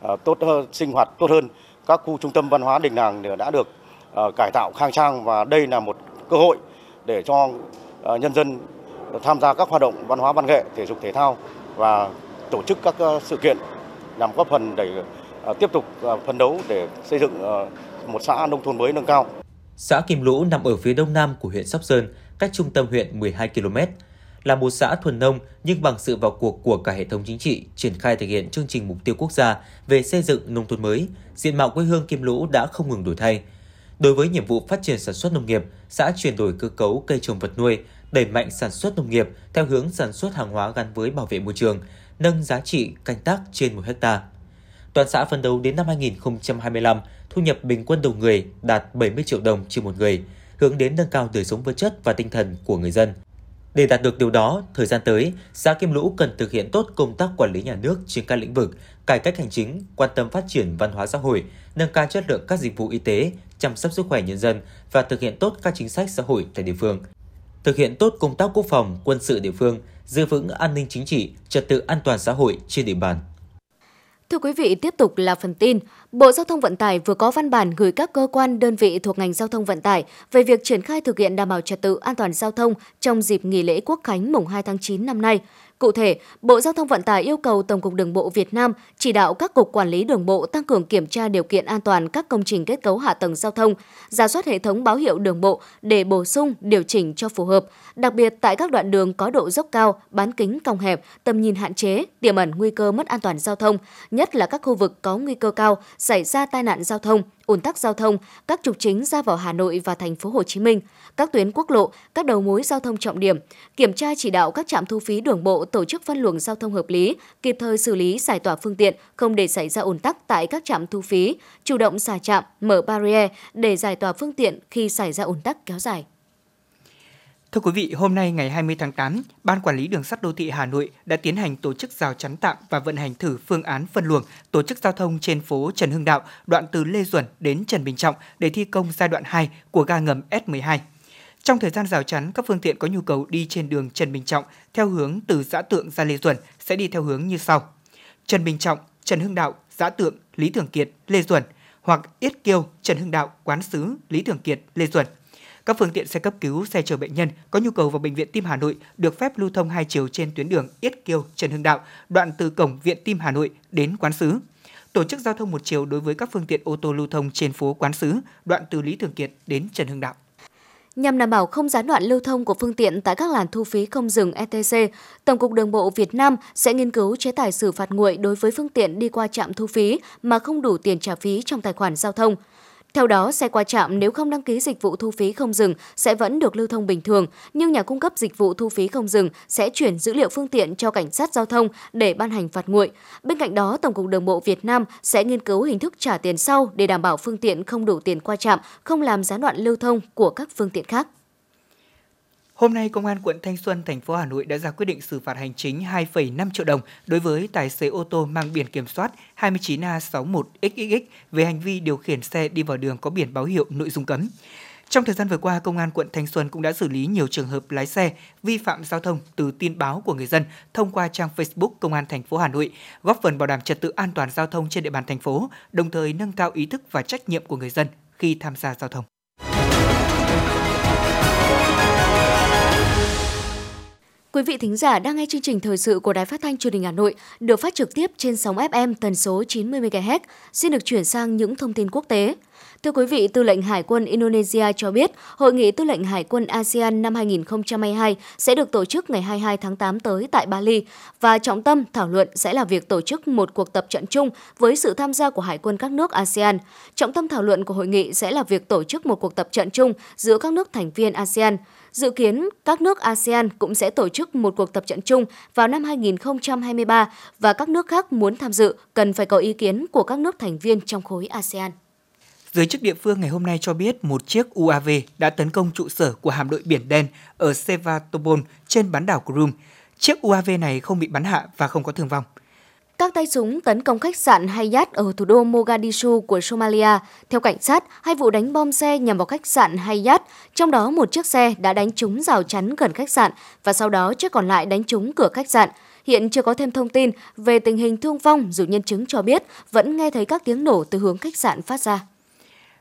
Ờ, tốt hơn, sinh hoạt tốt hơn. Các khu trung tâm văn hóa đình làng đã được ờ, cải tạo khang trang và đây là một cơ hội để cho ờ, nhân dân tham gia các hoạt động văn hóa văn nghệ, thể dục thể thao và tổ chức các sự kiện nhằm góp phần để tiếp tục phấn đấu để xây dựng một xã nông thôn mới nâng cao. Xã Kim Lũ nằm ở phía đông nam của huyện Sóc Sơn, cách trung tâm huyện 12 km. Là một xã thuần nông nhưng bằng sự vào cuộc của cả hệ thống chính trị triển khai thực hiện chương trình mục tiêu quốc gia về xây dựng nông thôn mới, diện mạo quê hương Kim Lũ đã không ngừng đổi thay. Đối với nhiệm vụ phát triển sản xuất nông nghiệp, xã chuyển đổi cơ cấu cây trồng vật nuôi, đẩy mạnh sản xuất nông nghiệp theo hướng sản xuất hàng hóa gắn với bảo vệ môi trường, nâng giá trị canh tác trên 1 hecta. Toàn xã phấn đấu đến năm 2025, thu nhập bình quân đầu người đạt 70 triệu đồng trên một người, hướng đến nâng cao đời sống vật chất và tinh thần của người dân. Để đạt được điều đó, thời gian tới, xã Kim Lũ cần thực hiện tốt công tác quản lý nhà nước trên các lĩnh vực, cải cách hành chính, quan tâm phát triển văn hóa xã hội, nâng cao chất lượng các dịch vụ y tế, chăm sóc sức khỏe nhân dân và thực hiện tốt các chính sách xã hội tại địa phương. Thực hiện tốt công tác quốc phòng, quân sự địa phương, giữ vững an ninh chính trị, trật tự an toàn xã hội trên địa bàn. Thưa quý vị, tiếp tục là phần tin. Bộ Giao thông Vận tải vừa có văn bản gửi các cơ quan đơn vị thuộc ngành giao thông vận tải về việc triển khai thực hiện đảm bảo trật tự an toàn giao thông trong dịp nghỉ lễ Quốc khánh mùng 2 tháng 9 năm nay. Cụ thể, Bộ Giao thông Vận tải yêu cầu Tổng cục Đường bộ Việt Nam chỉ đạo các cục quản lý đường bộ tăng cường kiểm tra điều kiện an toàn các công trình kết cấu hạ tầng giao thông, giả soát hệ thống báo hiệu đường bộ để bổ sung, điều chỉnh cho phù hợp, đặc biệt tại các đoạn đường có độ dốc cao, bán kính cong hẹp, tầm nhìn hạn chế, tiềm ẩn nguy cơ mất an toàn giao thông, nhất là các khu vực có nguy cơ cao xảy ra tai nạn giao thông, ùn tắc giao thông, các trục chính ra vào Hà Nội và thành phố Hồ Chí Minh, các tuyến quốc lộ, các đầu mối giao thông trọng điểm, kiểm tra chỉ đạo các trạm thu phí đường bộ tổ chức phân luồng giao thông hợp lý, kịp thời xử lý giải tỏa phương tiện, không để xảy ra ùn tắc tại các trạm thu phí, chủ động xả trạm, mở barrier để giải tỏa phương tiện khi xảy ra ùn tắc kéo dài. Thưa quý vị, hôm nay ngày 20 tháng 8, Ban Quản lý Đường sắt Đô thị Hà Nội đã tiến hành tổ chức rào chắn tạm và vận hành thử phương án phân luồng tổ chức giao thông trên phố Trần Hưng Đạo, đoạn từ Lê Duẩn đến Trần Bình Trọng để thi công giai đoạn 2 của ga ngầm S12. Trong thời gian rào chắn, các phương tiện có nhu cầu đi trên đường Trần Bình Trọng theo hướng từ Giã Tượng ra Lê Duẩn sẽ đi theo hướng như sau. Trần Bình Trọng, Trần Hưng Đạo, Giã Tượng, Lý Thường Kiệt, Lê Duẩn hoặc Yết Kiêu, Trần Hưng Đạo, Quán Sứ, Lý Thường Kiệt, Lê Duẩn. Các phương tiện xe cấp cứu, xe chở bệnh nhân có nhu cầu vào bệnh viện Tim Hà Nội được phép lưu thông hai chiều trên tuyến đường Yết Kiêu, Trần Hưng Đạo, đoạn từ cổng Viện Tim Hà Nội đến Quán Sứ. Tổ chức giao thông một chiều đối với các phương tiện ô tô lưu thông trên phố Quán Sứ, đoạn từ Lý Thường Kiệt đến Trần Hưng Đạo. Nhằm đảm bảo không gián đoạn lưu thông của phương tiện tại các làn thu phí không dừng ETC, Tổng cục Đường bộ Việt Nam sẽ nghiên cứu chế tài xử phạt nguội đối với phương tiện đi qua trạm thu phí mà không đủ tiền trả phí trong tài khoản giao thông. Theo đó, xe qua trạm nếu không đăng ký dịch vụ thu phí không dừng sẽ vẫn được lưu thông bình thường, nhưng nhà cung cấp dịch vụ thu phí không dừng sẽ chuyển dữ liệu phương tiện cho cảnh sát giao thông để ban hành phạt nguội. Bên cạnh đó, Tổng cục Đường bộ Việt Nam sẽ nghiên cứu hình thức trả tiền sau để đảm bảo phương tiện không đủ tiền qua trạm, không làm gián đoạn lưu thông của các phương tiện khác. Hôm nay, Công an quận Thanh Xuân, thành phố Hà Nội đã ra quyết định xử phạt hành chính 2,5 triệu đồng đối với tài xế ô tô mang biển kiểm soát 29A61XXX về hành vi điều khiển xe đi vào đường có biển báo hiệu nội dung cấm. Trong thời gian vừa qua, Công an quận Thanh Xuân cũng đã xử lý nhiều trường hợp lái xe vi phạm giao thông từ tin báo của người dân thông qua trang Facebook Công an thành phố Hà Nội, góp phần bảo đảm trật tự an toàn giao thông trên địa bàn thành phố, đồng thời nâng cao ý thức và trách nhiệm của người dân khi tham gia giao thông. Quý vị thính giả đang nghe chương trình thời sự của Đài Phát thanh Truyền hình Hà Nội được phát trực tiếp trên sóng FM tần số 90 MHz. Xin được chuyển sang những thông tin quốc tế. Thưa quý vị, Tư lệnh Hải quân Indonesia cho biết, Hội nghị Tư lệnh Hải quân ASEAN năm 2022 sẽ được tổ chức ngày 22 tháng 8 tới tại Bali và trọng tâm thảo luận sẽ là việc tổ chức một cuộc tập trận chung với sự tham gia của Hải quân các nước ASEAN. Trọng tâm thảo luận của hội nghị sẽ là việc tổ chức một cuộc tập trận chung giữa các nước thành viên ASEAN. Dự kiến các nước ASEAN cũng sẽ tổ chức một cuộc tập trận chung vào năm 2023 và các nước khác muốn tham dự cần phải có ý kiến của các nước thành viên trong khối ASEAN. Giới chức địa phương ngày hôm nay cho biết một chiếc UAV đã tấn công trụ sở của hạm đội Biển Đen ở Sevastopol trên bán đảo Crimea. Chiếc UAV này không bị bắn hạ và không có thương vong. Các tay súng tấn công khách sạn Hayat ở thủ đô Mogadishu của Somalia. Theo cảnh sát, hai vụ đánh bom xe nhằm vào khách sạn Hayat, trong đó một chiếc xe đã đánh trúng rào chắn gần khách sạn và sau đó chiếc còn lại đánh trúng cửa khách sạn. Hiện chưa có thêm thông tin về tình hình thương vong dù nhân chứng cho biết vẫn nghe thấy các tiếng nổ từ hướng khách sạn phát ra.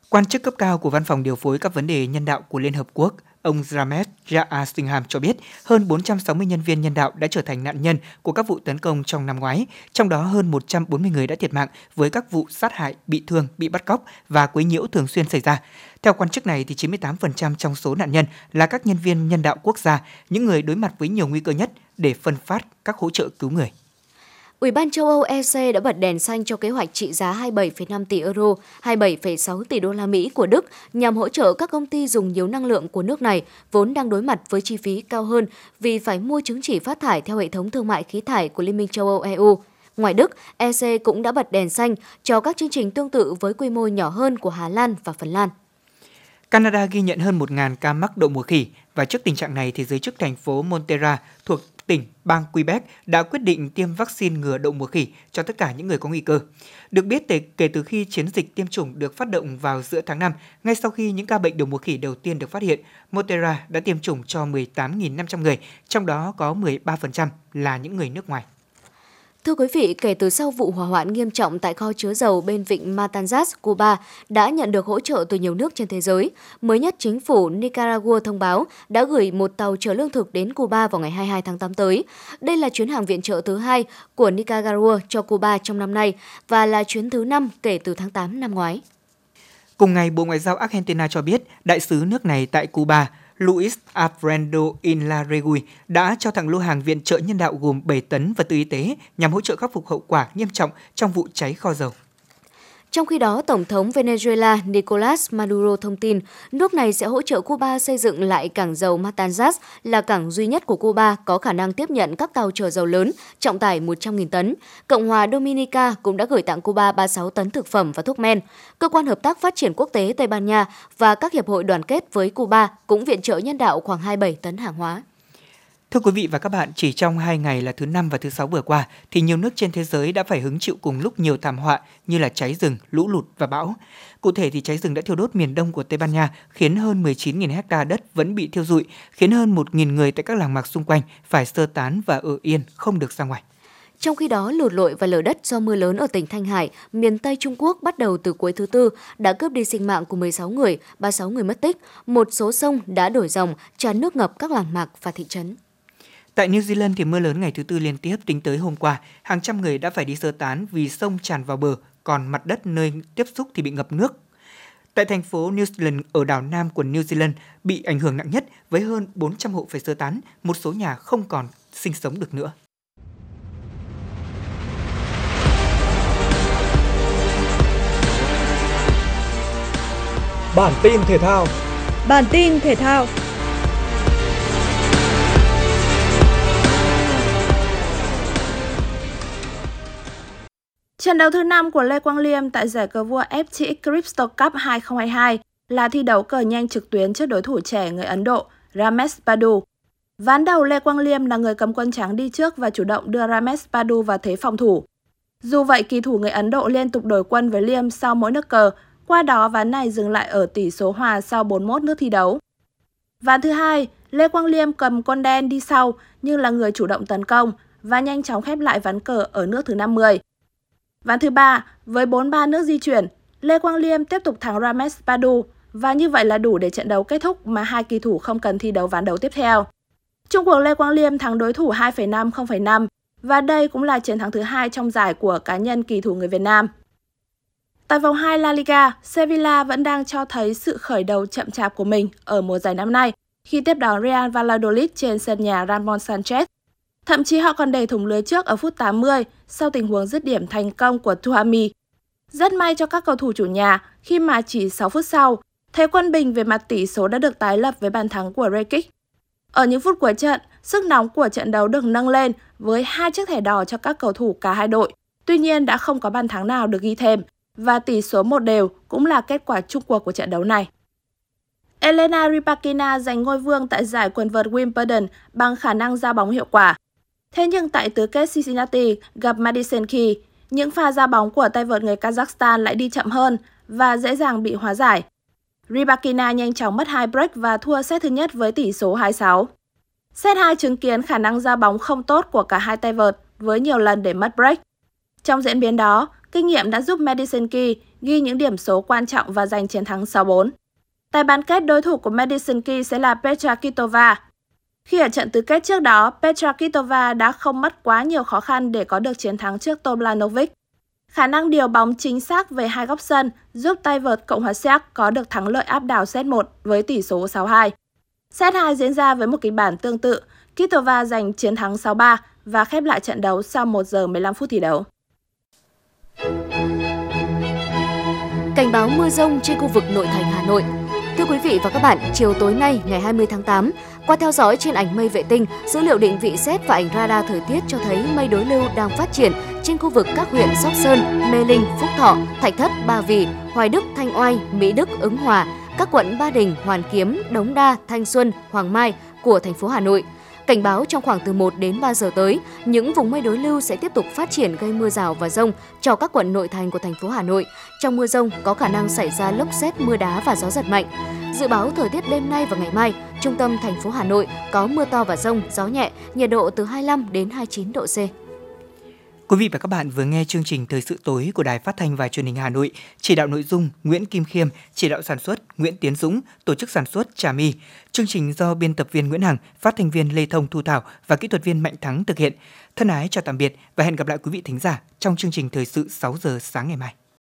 Quan chức cấp cao của Văn phòng điều phối các vấn đề nhân đạo của Liên Hợp Quốc, ông Ramesh Jaasingham cho biết hơn 460 nhân viên nhân đạo đã trở thành nạn nhân của các vụ tấn công trong năm ngoái, trong đó hơn 140 người đã thiệt mạng với các vụ sát hại, bị thương, bị bắt cóc và quấy nhiễu thường xuyên xảy ra. Theo quan chức này, thì 98% trong số nạn nhân là các nhân viên nhân đạo quốc gia, những người đối mặt với nhiều nguy cơ nhất để phân phát các hỗ trợ cứu người. Ủy ban châu Âu EC đã bật đèn xanh cho kế hoạch trị giá 27,5 tỷ euro, 27,6 tỷ đô la Mỹ của Đức nhằm hỗ trợ các công ty dùng nhiều năng lượng của nước này vốn đang đối mặt với chi phí cao hơn vì phải mua chứng chỉ phát thải theo hệ thống thương mại khí thải của Liên minh châu Âu EU. Ngoài Đức, EC cũng đã bật đèn xanh cho các chương trình tương tự với quy mô nhỏ hơn của Hà Lan và Phần Lan. Canada ghi nhận hơn 1.000 ca mắc đậu mùa khỉ và trước tình trạng này thì giới chức thành phố Montera thuộc tỉnh bang Quebec đã quyết định tiêm vaccine ngừa đậu mùa khỉ cho tất cả những người có nguy cơ. Được biết, kể từ khi chiến dịch tiêm chủng được phát động vào giữa tháng 5, ngay sau khi những ca bệnh đậu mùa khỉ đầu tiên được phát hiện, Motera đã tiêm chủng cho 18.500 người, trong đó có 13% là những người nước ngoài. Thưa quý vị, kể từ sau vụ hỏa hoạn nghiêm trọng tại kho chứa dầu bên vịnh Matanzas, Cuba đã nhận được hỗ trợ từ nhiều nước trên thế giới. Mới nhất, chính phủ Nicaragua thông báo đã gửi một tàu chở lương thực đến Cuba vào ngày 22 tháng 8 tới. Đây là chuyến hàng viện trợ thứ hai của Nicaragua cho Cuba trong năm nay và là chuyến thứ năm kể từ tháng 8 năm ngoái. Cùng ngày, Bộ Ngoại giao Argentina cho biết đại sứ nước này tại Cuba Luis Alfredo Inlarregui đã trao tặng lô hàng viện trợ nhân đạo gồm 7 tấn vật tư y tế nhằm hỗ trợ khắc phục hậu quả nghiêm trọng trong vụ cháy kho dầu. Trong khi đó, Tổng thống Venezuela Nicolas Maduro thông tin nước này sẽ hỗ trợ Cuba xây dựng lại cảng dầu Matanzas là cảng duy nhất của Cuba có khả năng tiếp nhận các tàu chở dầu lớn trọng tải 100.000 tấn. Cộng hòa Dominica cũng đã gửi tặng Cuba 36 tấn thực phẩm và thuốc men. Cơ quan Hợp tác Phát triển Quốc tế Tây Ban Nha và các hiệp hội đoàn kết với Cuba cũng viện trợ nhân đạo khoảng 27 tấn hàng hóa. Thưa quý vị và các bạn, chỉ trong hai ngày là thứ năm và thứ sáu vừa qua, thì nhiều nước trên thế giới đã phải hứng chịu cùng lúc nhiều thảm họa như là cháy rừng, lũ lụt và bão. Cụ thể thì cháy rừng đã thiêu đốt miền đông của Tây Ban Nha, khiến hơn 19.000 hecta đất vẫn bị thiêu rụi, khiến hơn 1.000 người tại các làng mạc xung quanh phải sơ tán và ở yên, không được ra ngoài. Trong khi đó, lụt lội và lở đất do mưa lớn ở tỉnh Thanh Hải, miền Tây Trung Quốc bắt đầu từ cuối thứ tư đã cướp đi sinh mạng của 16 người, 36 người mất tích. Một số sông đã đổi dòng, tràn nước ngập các làng mạc và thị trấn. Tại New Zealand thì mưa lớn ngày thứ tư liên tiếp tính tới hôm qua, hàng trăm người đã phải đi sơ tán vì sông tràn vào bờ, còn mặt đất nơi tiếp xúc thì bị ngập nước. Tại thành phố New Zealand ở đảo Nam của New Zealand bị ảnh hưởng nặng nhất với hơn 400 hộ phải sơ tán, một số nhà không còn sinh sống được nữa. Bản tin thể thao Bản tin thể thao Trận đấu thứ 5 của Lê Quang Liêm tại giải cờ vua FTX Crypto Cup 2022 là thi đấu cờ nhanh trực tuyến trước đối thủ trẻ người Ấn Độ Ramesh Padu. Ván đầu Lê Quang Liêm là người cầm quân trắng đi trước và chủ động đưa Ramesh Padu vào thế phòng thủ. Dù vậy, kỳ thủ người Ấn Độ liên tục đổi quân với Liêm sau mỗi nước cờ, qua đó ván này dừng lại ở tỷ số hòa sau 41 nước thi đấu. Ván thứ hai, Lê Quang Liêm cầm quân đen đi sau nhưng là người chủ động tấn công và nhanh chóng khép lại ván cờ ở nước thứ 50. Ván thứ ba, với 4-3 nước di chuyển, Lê Quang Liêm tiếp tục thắng Ramesh Padu và như vậy là đủ để trận đấu kết thúc mà hai kỳ thủ không cần thi đấu ván đấu tiếp theo. Trung cuộc Lê Quang Liêm thắng đối thủ 2,5 0,5 và đây cũng là chiến thắng thứ hai trong giải của cá nhân kỳ thủ người Việt Nam. Tại vòng 2 La Liga, Sevilla vẫn đang cho thấy sự khởi đầu chậm chạp của mình ở mùa giải năm nay khi tiếp đón Real Valladolid trên sân nhà Ramon Sanchez. Thậm chí họ còn để thủng lưới trước ở phút 80 sau tình huống dứt điểm thành công của Tuami. Rất may cho các cầu thủ chủ nhà khi mà chỉ 6 phút sau, thế quân bình về mặt tỷ số đã được tái lập với bàn thắng của Rekic. Ở những phút cuối trận, sức nóng của trận đấu được nâng lên với hai chiếc thẻ đỏ cho các cầu thủ cả hai đội. Tuy nhiên đã không có bàn thắng nào được ghi thêm và tỷ số một đều cũng là kết quả chung cuộc của trận đấu này. Elena Rybakina giành ngôi vương tại giải quần vợt Wimbledon bằng khả năng ra bóng hiệu quả. Thế nhưng tại tứ kết Cincinnati gặp Madison Key, những pha ra bóng của tay vợt người Kazakhstan lại đi chậm hơn và dễ dàng bị hóa giải. Rybakina nhanh chóng mất hai break và thua set thứ nhất với tỷ số 2-6. Set 2 chứng kiến khả năng ra bóng không tốt của cả hai tay vợt với nhiều lần để mất break. Trong diễn biến đó, kinh nghiệm đã giúp Madison Key ghi những điểm số quan trọng và giành chiến thắng 6-4. Tại bán kết, đối thủ của Madison Key sẽ là Petra Kitova. Khi ở trận tứ kết trước đó, Petra Kitova đã không mất quá nhiều khó khăn để có được chiến thắng trước Tomljanovic. Khả năng điều bóng chính xác về hai góc sân giúp tay vợt Cộng hòa Séc có được thắng lợi áp đảo set 1 với tỷ số 6-2. Set 2 diễn ra với một kịch bản tương tự, Kitova giành chiến thắng 6-3 và khép lại trận đấu sau 1 giờ 15 phút thi đấu. Cảnh báo mưa rông trên khu vực nội thành Hà Nội. Thưa quý vị và các bạn, chiều tối nay ngày 20 tháng 8, qua theo dõi trên ảnh mây vệ tinh, dữ liệu định vị xét và ảnh radar thời tiết cho thấy mây đối lưu đang phát triển trên khu vực các huyện Sóc Sơn, Mê Linh, Phúc Thọ, Thạch Thất, Ba Vì, Hoài Đức, Thanh Oai, Mỹ Đức, Ứng Hòa, các quận Ba Đình, Hoàn Kiếm, Đống Đa, Thanh Xuân, Hoàng Mai của thành phố Hà Nội. Cảnh báo trong khoảng từ 1 đến 3 giờ tới, những vùng mây đối lưu sẽ tiếp tục phát triển gây mưa rào và rông cho các quận nội thành của thành phố Hà Nội. Trong mưa rông có khả năng xảy ra lốc xét, mưa đá và gió giật mạnh. Dự báo thời tiết đêm nay và ngày mai, trung tâm thành phố Hà Nội có mưa to và rông, gió nhẹ, nhiệt độ từ 25 đến 29 độ C. Quý vị và các bạn vừa nghe chương trình Thời sự tối của Đài Phát thanh và Truyền hình Hà Nội, chỉ đạo nội dung Nguyễn Kim Khiêm, chỉ đạo sản xuất Nguyễn Tiến Dũng, tổ chức sản xuất Trà My. Chương trình do biên tập viên Nguyễn Hằng, phát thanh viên Lê Thông Thu Thảo và kỹ thuật viên Mạnh Thắng thực hiện. Thân ái chào tạm biệt và hẹn gặp lại quý vị thính giả trong chương trình Thời sự 6 giờ sáng ngày mai.